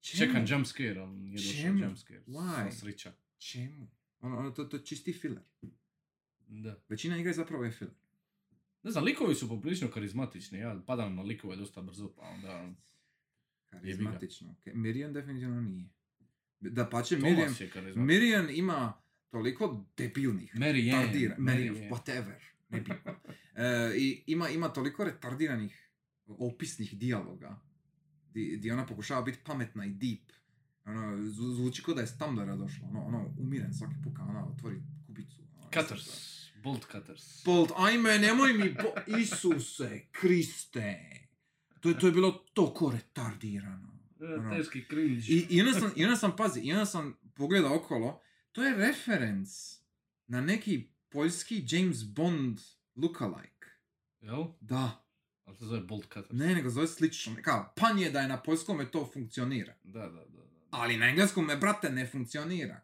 čemu? Čekam jump scare, ali nije došao Čemu? jump scare. Why? Sreća. Čemu? Ono, ono, to, to čisti filler. Da. Većina zapravo je filler. Ne znam, likovi su poprilično karizmatični, ja padam na likove dosta brzo, pa onda... Karizmatično. Okay. Miriam definitivno nije. Da pače, Miriam. Miriam ima toliko debilnih, Mary Ann, retardira, Miriam, Ann. whatever, nebitno. E, I ima, ima toliko retardiranih opisnih dijaloga, di, di ona pokušava biti pametna i deep. Ono, zvu- zvuči kao da je s Tumblra došlo, ono, ono, umiren svaki put kad ona otvori kubicu. Ono, Cutters. Bolt cutters. Bolt, ajme, nemoj mi, bo... Isuse, Kriste. To je, to je bilo toliko retardirano. ono. Teški cringe. I, i, onda sam, I onda sam, pazi, i onda sam pogledao okolo, to je referenc na neki poljski James Bond lookalike. Jel? Da, Ali to zove Bolt cutters. ne, nego zove slično. Kao, pan je da je na poljskom to funkcionira. Da, da, da. da. Ali na engleskom me, brate, ne funkcionira.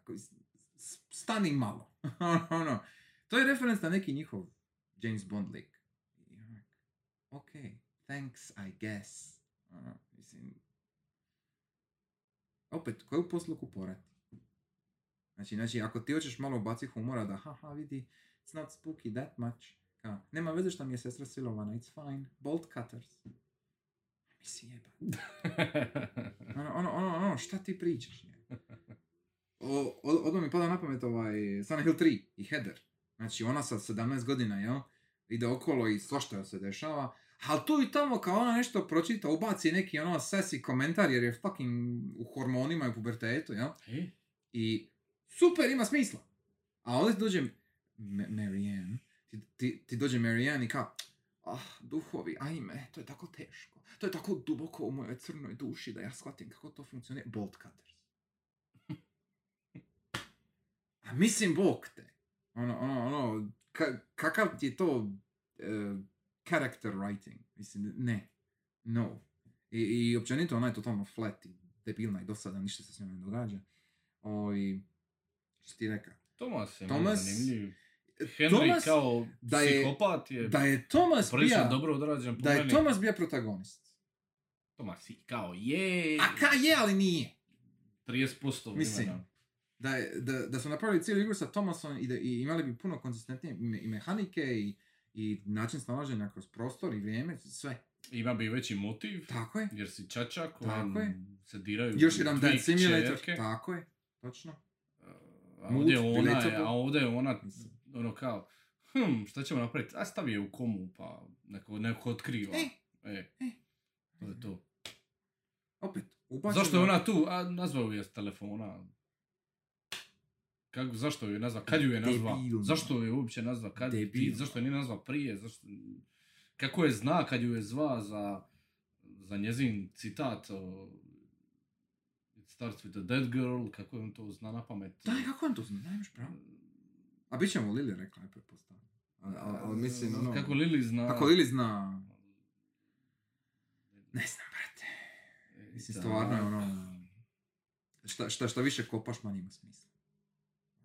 Stani malo. ono, to je referenc na neki njihov James Bond lik. I onak, ok, thanks, I guess. Ono, mislim, opet, koju posluku porati? Znači, znači, ako ti hoćeš malo baci humora da, haha, vidi, it's not spooky that much. Kao, nema veze što mi je sestra silovana, it's fine, bolt cutters. Mi si jeba. Ono, ono, ono, ono, šta ti pričaš? Je? O, od, odmah mi pada na pamet ovaj Silent Hill 3 i Heather. Znači ona sa 17 godina, jel? Ide okolo i svašta se dešava. Ali tu i tamo kao ona nešto pročita, ubaci neki ono sesi komentar jer je fucking u hormonima i u pubertetu, jel? E? I super, ima smisla. A ovdje ti dođe Ma- Marianne, ti, ti, ti dođe Marianne i kao, ah, duhovi, ajme, to je tako teško. To je tako duboko u mojoj crnoj duši da ja shvatim kako to funkcionira. Bolt cutters. A mislim, bog te. Ono, ono, ono, ka, kakav ti je to uh, character writing? Mislim, ne. No. I, i općenito ona je totalno flat i debilna i dosadan, ništa se s njom ne događa. O, i, što ti rekao? Thomas je Thomas- zanimljiv. E, Henry Thomas, kao da je- psihopat je, da je Thomas prilično bio, dobro odrađen po da je meni. Thomas bio protagonist. Thomas i kao je. A ka je, ali nije. 30% Mislim. Da, je, da, da su napravili cijelu igru sa Thomasom i, da, i imali bi puno konzistentnije i, me- i mehanike i, i način snalaženja kroz prostor i vrijeme, sve. Ima bi veći motiv, Tako je. jer si čačak, Tako on je. se diraju Još jedan Dead Simulator. kćerke. Tako je. Točno. A ovdje ona je, a ovdje je ona, ono kao, hm, šta ćemo napraviti? A stavi je u komu, pa neko, neko otkriva. E, E, e. to je to. Opet, ubačeno. Zašto je ona tu? A nazvao je s telefona. Kako, zašto ju je nazva? Kad ju je nazva? Debilno. Zašto ju je uopće nazva? Kad, ti, zašto je nije nazva prije? Zašto, kako je zna kad ju je zva za, za njezin citat o, It starts with a dead girl, kako je on to zna na pamet? Da, kako on to zna? Nemaš pravo. A bit ćemo Lili rekla, je pretpostavljam. Ali, mislim, ono... Kako Lili zna... Kako Lili zna... Ne znam, brate. Mislim, Da. stvarno je ono- Šta, šta, šta više kopaš, manje ima smisla.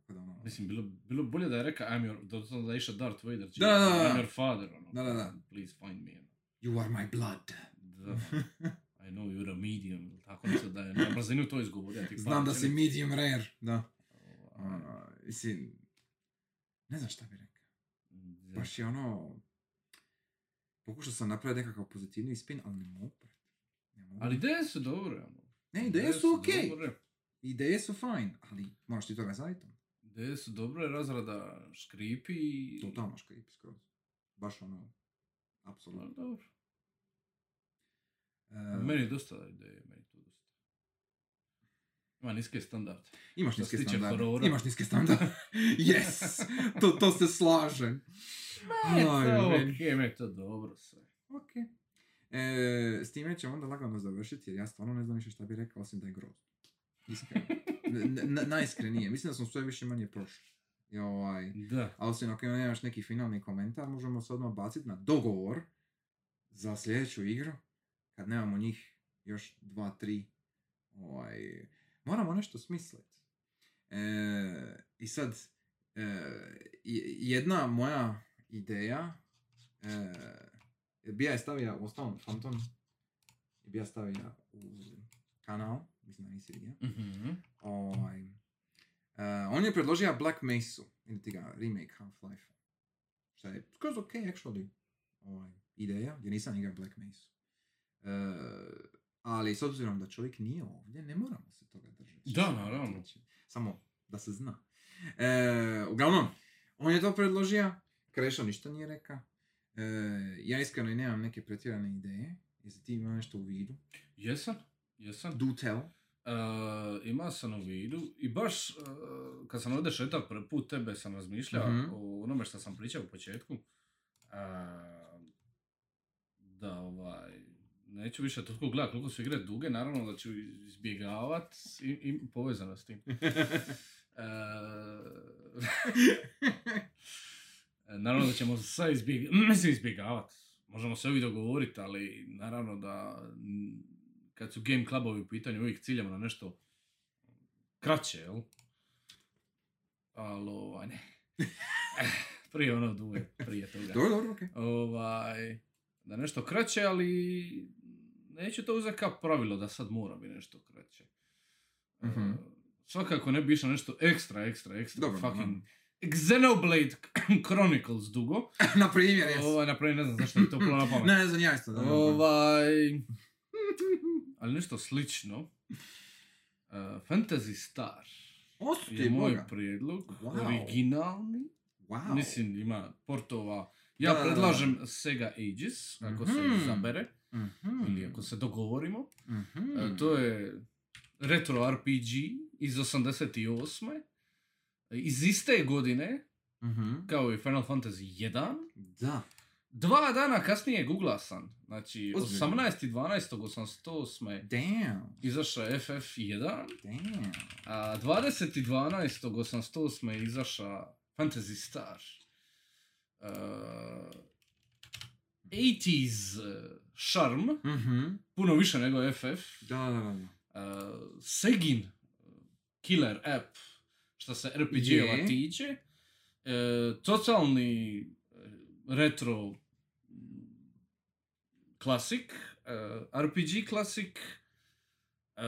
Tako da, ono, Mislim, bilo, bilo bolje da je rekao I'm your, da, da je išao Darth Vader. Da, da, da. I'm your father, ono. Da, da, da. Please find me. ono. You are my blood. Da. I know you're a medium, tako nešto da je na brzinu to izgovorio. ti Znam da si medium rare. Da. Ovaj, Ono, mislim, ne znam šta bi rekao. da. Baš je ono... Pokušao sam napraviti nekakav pozitivni spin, ali ne mogu. Ne mogu. Ali ideje su dobre, ono. ne, ideje su okej. dobre. Ideje su fine, ali moraš ti toga zaviti. Ideje su dobre, razrada škripi i... Totalno škrip skroz. Baš ono, apsolutno. dobro. E, Meni je dosta ideje, meni to dosta. Ima niske standarde. imaš niske standarde. Imaš niske standarde. yes! To, to se slažem. Aj, to, okej, meni je to dobro sve. Ok. E, s time ćemo onda lagano završiti jer ja stvarno ne znam više šta bi rekao osim da je grozno. Iskreno. N- n- najiskrenije. Mislim da smo sve više manje prošli. I ovaj, Da. a osim ako nemaš neki finalni komentar, možemo se odmah baciti na dogovor za sljedeću igru. Kad nemamo njih još dva, tri. Ovaj, moramo nešto smisliti. E, I sad, e, jedna moja ideja e, bi ja je stavio, u ostalom Phantom, bi ja stavio u kanal, mislim da nisi vidio. Mhm. Ovaj, e, on je predložio Black Mesa, ili ti ga remake Half-Life. Šta je skroz ok, actually, ovaj, ideja, jer nisam igrao Black Mesa. E, ali s obzirom da čovjek nije ovdje, ne moramo se toga držati. Da, naravno. Znači, Samo da se zna. E, uglavnom, on je to predložio, Krešo ništa nije rekao. E, ja iskreno i nemam neke pretjerane ideje. Jesi ti imao nešto u vidu? Jesam, jesam. Do tell. Uh, ima sam u vidu i baš uh, kad sam ovdje šetao prvi put tebe sam razmišljao Mhm. o onome što sam pričao u početku. Uh, da ovaj, neću više toliko gledati koliko su igre duge, naravno da ću izbjegavat i, i povezano s tim. E, naravno da ćemo sve izbjeg... mislim izbjegavat. Možemo se ovi dogovoriti, ali naravno da kad su game clubovi u pitanju uvijek ciljamo na nešto kraće, jel? Ali ovaj, ne. Prije ono duge, prije toga. dobro, dobro, okej. Ovaj, da nešto kraće, ali neću to uzeti kao pravilo da sad mora biti nešto kraće. E, Mhm. svakako ne bi išlo nešto ekstra, ekstra, ekstra, Dobro, fucking Xenoblade Chronicles dugo. Na primjer, jes. Ovaj, napravim, ne znam zašto mi to na pamet. Ne, ne znam, ja isto. Ovaj, ali nešto slično. Uh, Fantasy Star Osti, je moj boga. prijedlog, Wow. originalni. Wow. Mislim, ima portova. Ja Da, da, da. predlažem Sega Ages, ako se Mhm. izabere, Mhm. ili ako se dogovorimo. Mhm. E, to je retro RPG iz 88. Iz iste godine, Mhm. kao i Final Fantasy 1. Da. Dva dana kasnije googla sam. Znači, Ozbiljno. 18.12.88. Damn. izašao je FF1, Damn. a 20.12.88. je izašao Fantasy Star. Uh, 80s uh, šarm, Mhm. puno više nego FF. Da, da, da. Uh, Segin killer app, što se RPG-ova tiče. Uh, totalni uh, retro klasik, uh, RPG klasik, uh,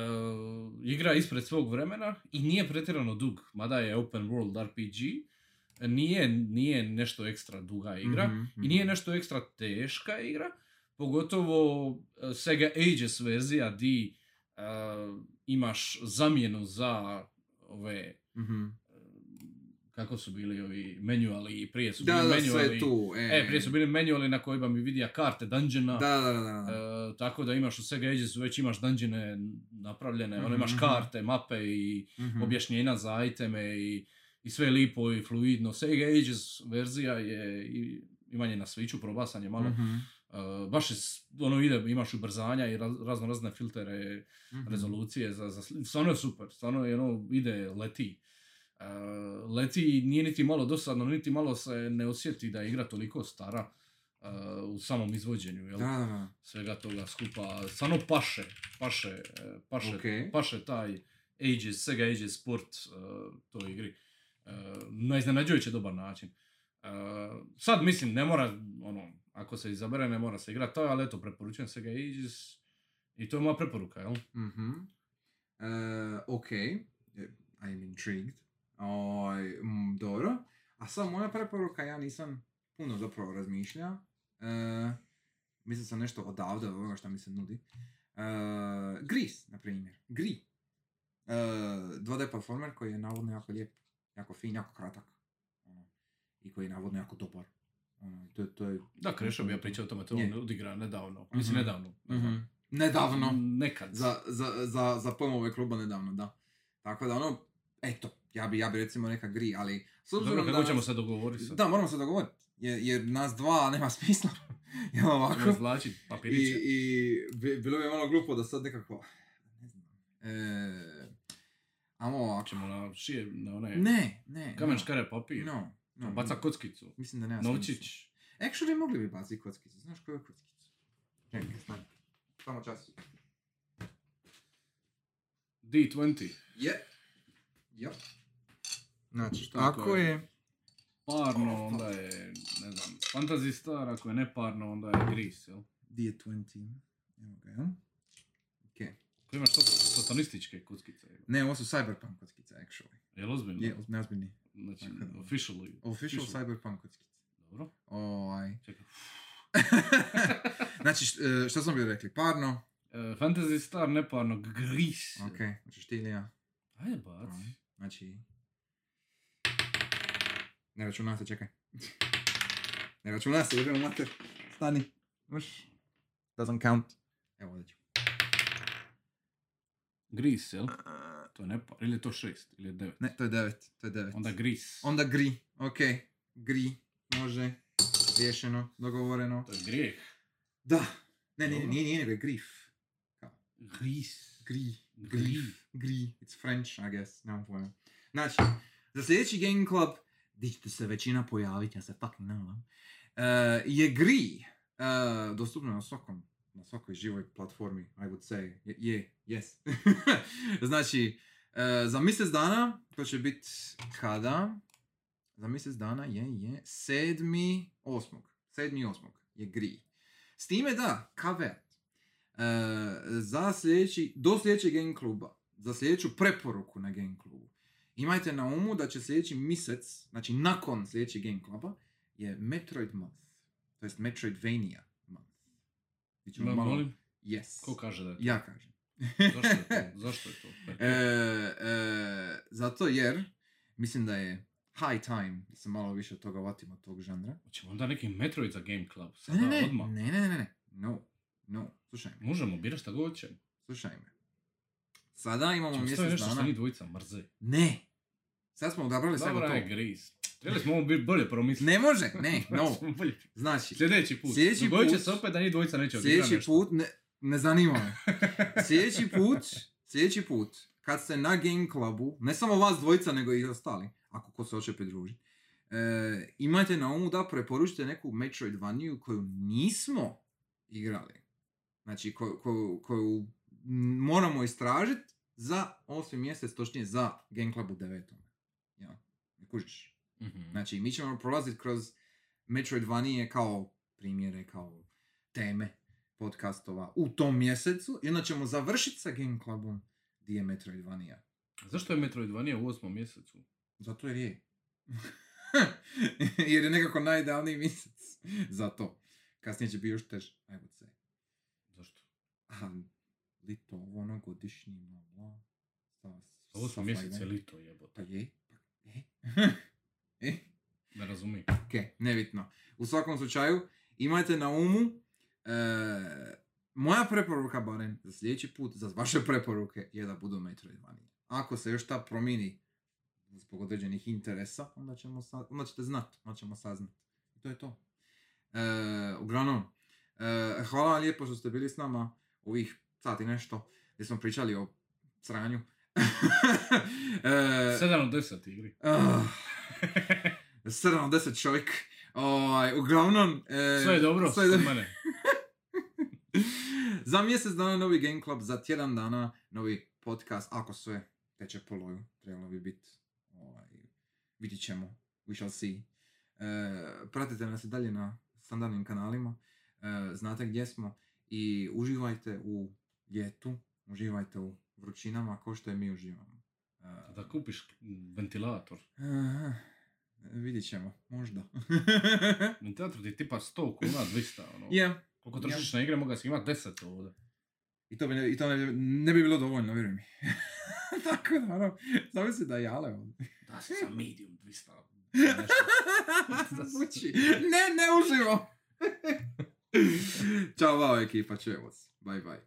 igra ispred svog vremena i nije pretjerano dug, mada je open world RPG, nije, nije nešto ekstra duga igra Mhm, i nije mhm. nešto ekstra teška igra, pogotovo uh, Sega Ages verzija di uh, imaš zamjenu za ove Mhm. Kako su bili ovi manuali i prije su Da, bili da, manuali sve tu. E, E, prije su bili manuali na kojima mi vidija karte dungeona. Da, da, da. E, tako da imaš u Sega Agesu već imaš dungeone napravljene, ono imaš Mhm. karte, mape i Mhm. objašnjenja za iteme i, i sve lipo i fluidno. Sega Ages verzija je i, imanje na Switchu, probasan je malo. Mhm. E, baš je, s- ono ide, imaš ubrzanja i raz- razno razne filtere, Mhm. rezolucije, za, za, stvarno je super, stvarno je ono, ide, leti. E, leti nije niti malo dosadno, niti malo se ne osjeti da je igra toliko stara e, u samom izvođenju, jel? Da, da, da. svega toga skupa, stvarno paše, paše, e, paše, Okej. paše taj Ages, Sega Ages Sport uh, toj igri. na iznenađujuće dobar način. Sad mislim, ne mora, ono, ako se izabere, ne mora se igrati to, ali eto, preporučujem Sega Aegis i to je moja preporuka, jel? Mhm. E, ok, I'm intrigued. Oj, mm, dobro. A sad moja preporuka, ja nisam puno zapravo razmišljao. E, mislim sam nešto odavde od što mi se nudi. E, Gris, na primjer. Gri. E, 2D platformer koji je navodno jako lijep, jako fin, jako kratak. Ono, I koji je navodno jako dobar. Ono, to, to je... Da, Krešo bi ja pričao o tome, to Je. on odigra nedavno. Mislim, Mhm. nedavno. Mhm. Nedavno. Nekad. za, za, za, za pojmove kluba nedavno, da. Tako da ono, eto, ja bi, ja bi recimo neka gri, ali s obzirom Dobro, da... kako ćemo se dogovoriti sad? Da, moramo se dogovoriti, jer, jer nas dva nema smisla. Jel ovako? Ćemo izvlačiti I, papiriće. i bi- bilo bi malo glupo da sad nekako, ne znam, e, amo ovako. Ćemo na šije, na one Ne, ne. kamen no, škare papir. No, no, Baca no. kockicu. Mislim da nema smisla. Novčić. Actually, mogli bi baciti kockicu. Znaš koju kockicu? Čekaj, stani. Samo čas. D20. Je. Yep. Znači, Tako ako je. je... Parno, onda je, ne znam, Fantasy Star, ako je neparno, onda je Gris, jel? Di je 20? Evo ga, jel? Ok. Ko imaš to satanističke kockice? Ne, ovo su Cyberpunk kockice, actually. Jel ozbiljno? Je, neozbiljni. Znači, Tako da. officially. Official Cyberpunk kockice. Dobro, Ovaj. čekaj. znači, št- e, smo bili rekli? Parno. E, Fantasy Star, neparno, Gris. Ok, znači ti ili ja. Ajde, baci. Znači... Ne računa se, čekaj. Ne računa se, idemo mater. Stani. Uš. Doesn't count. Evo ovdje ću. Gris, jel? To je nepar, ili je to šest, ili je devet. Ne, to je devet. To je devet. Onda Gris. Onda gri. Ok. Gri. Može. Riješeno. Dogovoreno. To je grijeh. Da. Ne, ne, nije, nije, nego je grif. Gris. Gri. Gri. Gri. It's French, I guess. Nemam pojma. Znači, za sljedeći Game Club, di ćete se većina pojaviti, ja se fucking nadam, uh, je Gri. Uh, dostupno na svakom, na svakoj živoj platformi, I would say. Je, je yes. znači, uh, za mjesec dana, to će biti kada? Za mjesec dana je, je, sedmi, osmog. Sedmi osmog je Gri. S time da, caveat, Uh, za sljedeći, do sljedećeg Game kluba, za sljedeću preporuku na Game klubu, imajte na umu da će sljedeći mjesec, znači nakon sljedećeg Game kluba, je Metroid month. To jest Metroidvania month. Vi ćemo Ma, malo- molim, Yes. ko kaže da je to? Ja kažem. Zašto je to? Zašto je to? E, e, zato jer mislim da je high time da se malo više toga vatimo tog žanra. Hoćemo onda neki Metroid za Game Club? Ne, Sada, ne, ne, odmah. ne, ne, ne, ne, no, no, slušaj me, Možemo, biraš šta god ćemo. slušaj me. Sada imamo mjesec staviti nešto dana. što dvojica mrze. Ne. Sad smo odabrali sve Dobro, to. je Gris. Trebali smo ovo biti bolje promisliti. Ne može, ne, no. Znači, Sljedeći put. Sljedeći Dogodit će put- se opet da njih dvojica neće odigrati sljedeći nešto. put, ne, ne zanima me. Sljedeći put, sljedeći put, kad ste na Game Clubu, ne samo vas dvojica, nego i ostali, ako ko se hoće pridružiti, e, imajte na umu da preporučite neku Metroidvaniju koju nismo igrali. Znači, koju, koju, koju moramo istražiti za 8. mjesec, točnije za Game Club u 9. Ja, ne kužiš. Mhm. Znači, mi ćemo prolaziti kroz Metroidvanije kao primjere, kao teme podcastova u tom mjesecu i onda ćemo završiti sa Game Clubom gdje je Metroidvanija. Zašto je Metroidvania u osmom mjesecu? Zato jer je. jer je nekako najidealniji mjesec za to. Kasnije će biti još teže, I would say. Zašto? Lito, ovo ono godišnji, bla bla. Sa, Ovo stuff smo like mjesec that. je lito jebote. Pa je, pa je. e? Ne razumijem. Ok, nebitno. U svakom slučaju, imajte na umu, e, moja preporuka barem za sljedeći put, za vaše preporuke, je da budu Metroidvania. Ako se još ta promini zbog određenih interesa, onda, ćemo sa, onda ćete znat, onda ćemo saznat. I to je to. E, uglavnom, e, hvala vam lijepo što ste bili s nama ovih sati nešto, gdje smo pričali o sranju. e, 7 od 10 igri. 7 od 10 čovjek. Ovaj, uglavnom... e, Sve je dobro, sve je dobro. mene. za mjesec dana novi Game Club, za tjedan dana novi podcast, ako sve teče po loju, trebalo bi biti ovaj, vidit ćemo. We shall see. E, pratite nas i dalje na standardnim kanalima. E, znate gdje smo. I uživajte u ljetu. Uživajte u vrućinama kao što je mi uživamo. E, Da kupiš ventilator. Aha, vidjet ćemo, možda. Ventilator ti je tipa 100 kuna, 200, ono. Je, Koliko trošiš na igre, moga si imat 10 ovdje. i to, bi, ne- i to ne, ne bi bilo dovoljno, vjeruj mi. Tako da, ono, zamisli da je jale ovdje. Da si sa medium 200. nešto. Zvuči. Ne, ne uživo. Ćao, bao ekipa, čujemo se. Bye, bye.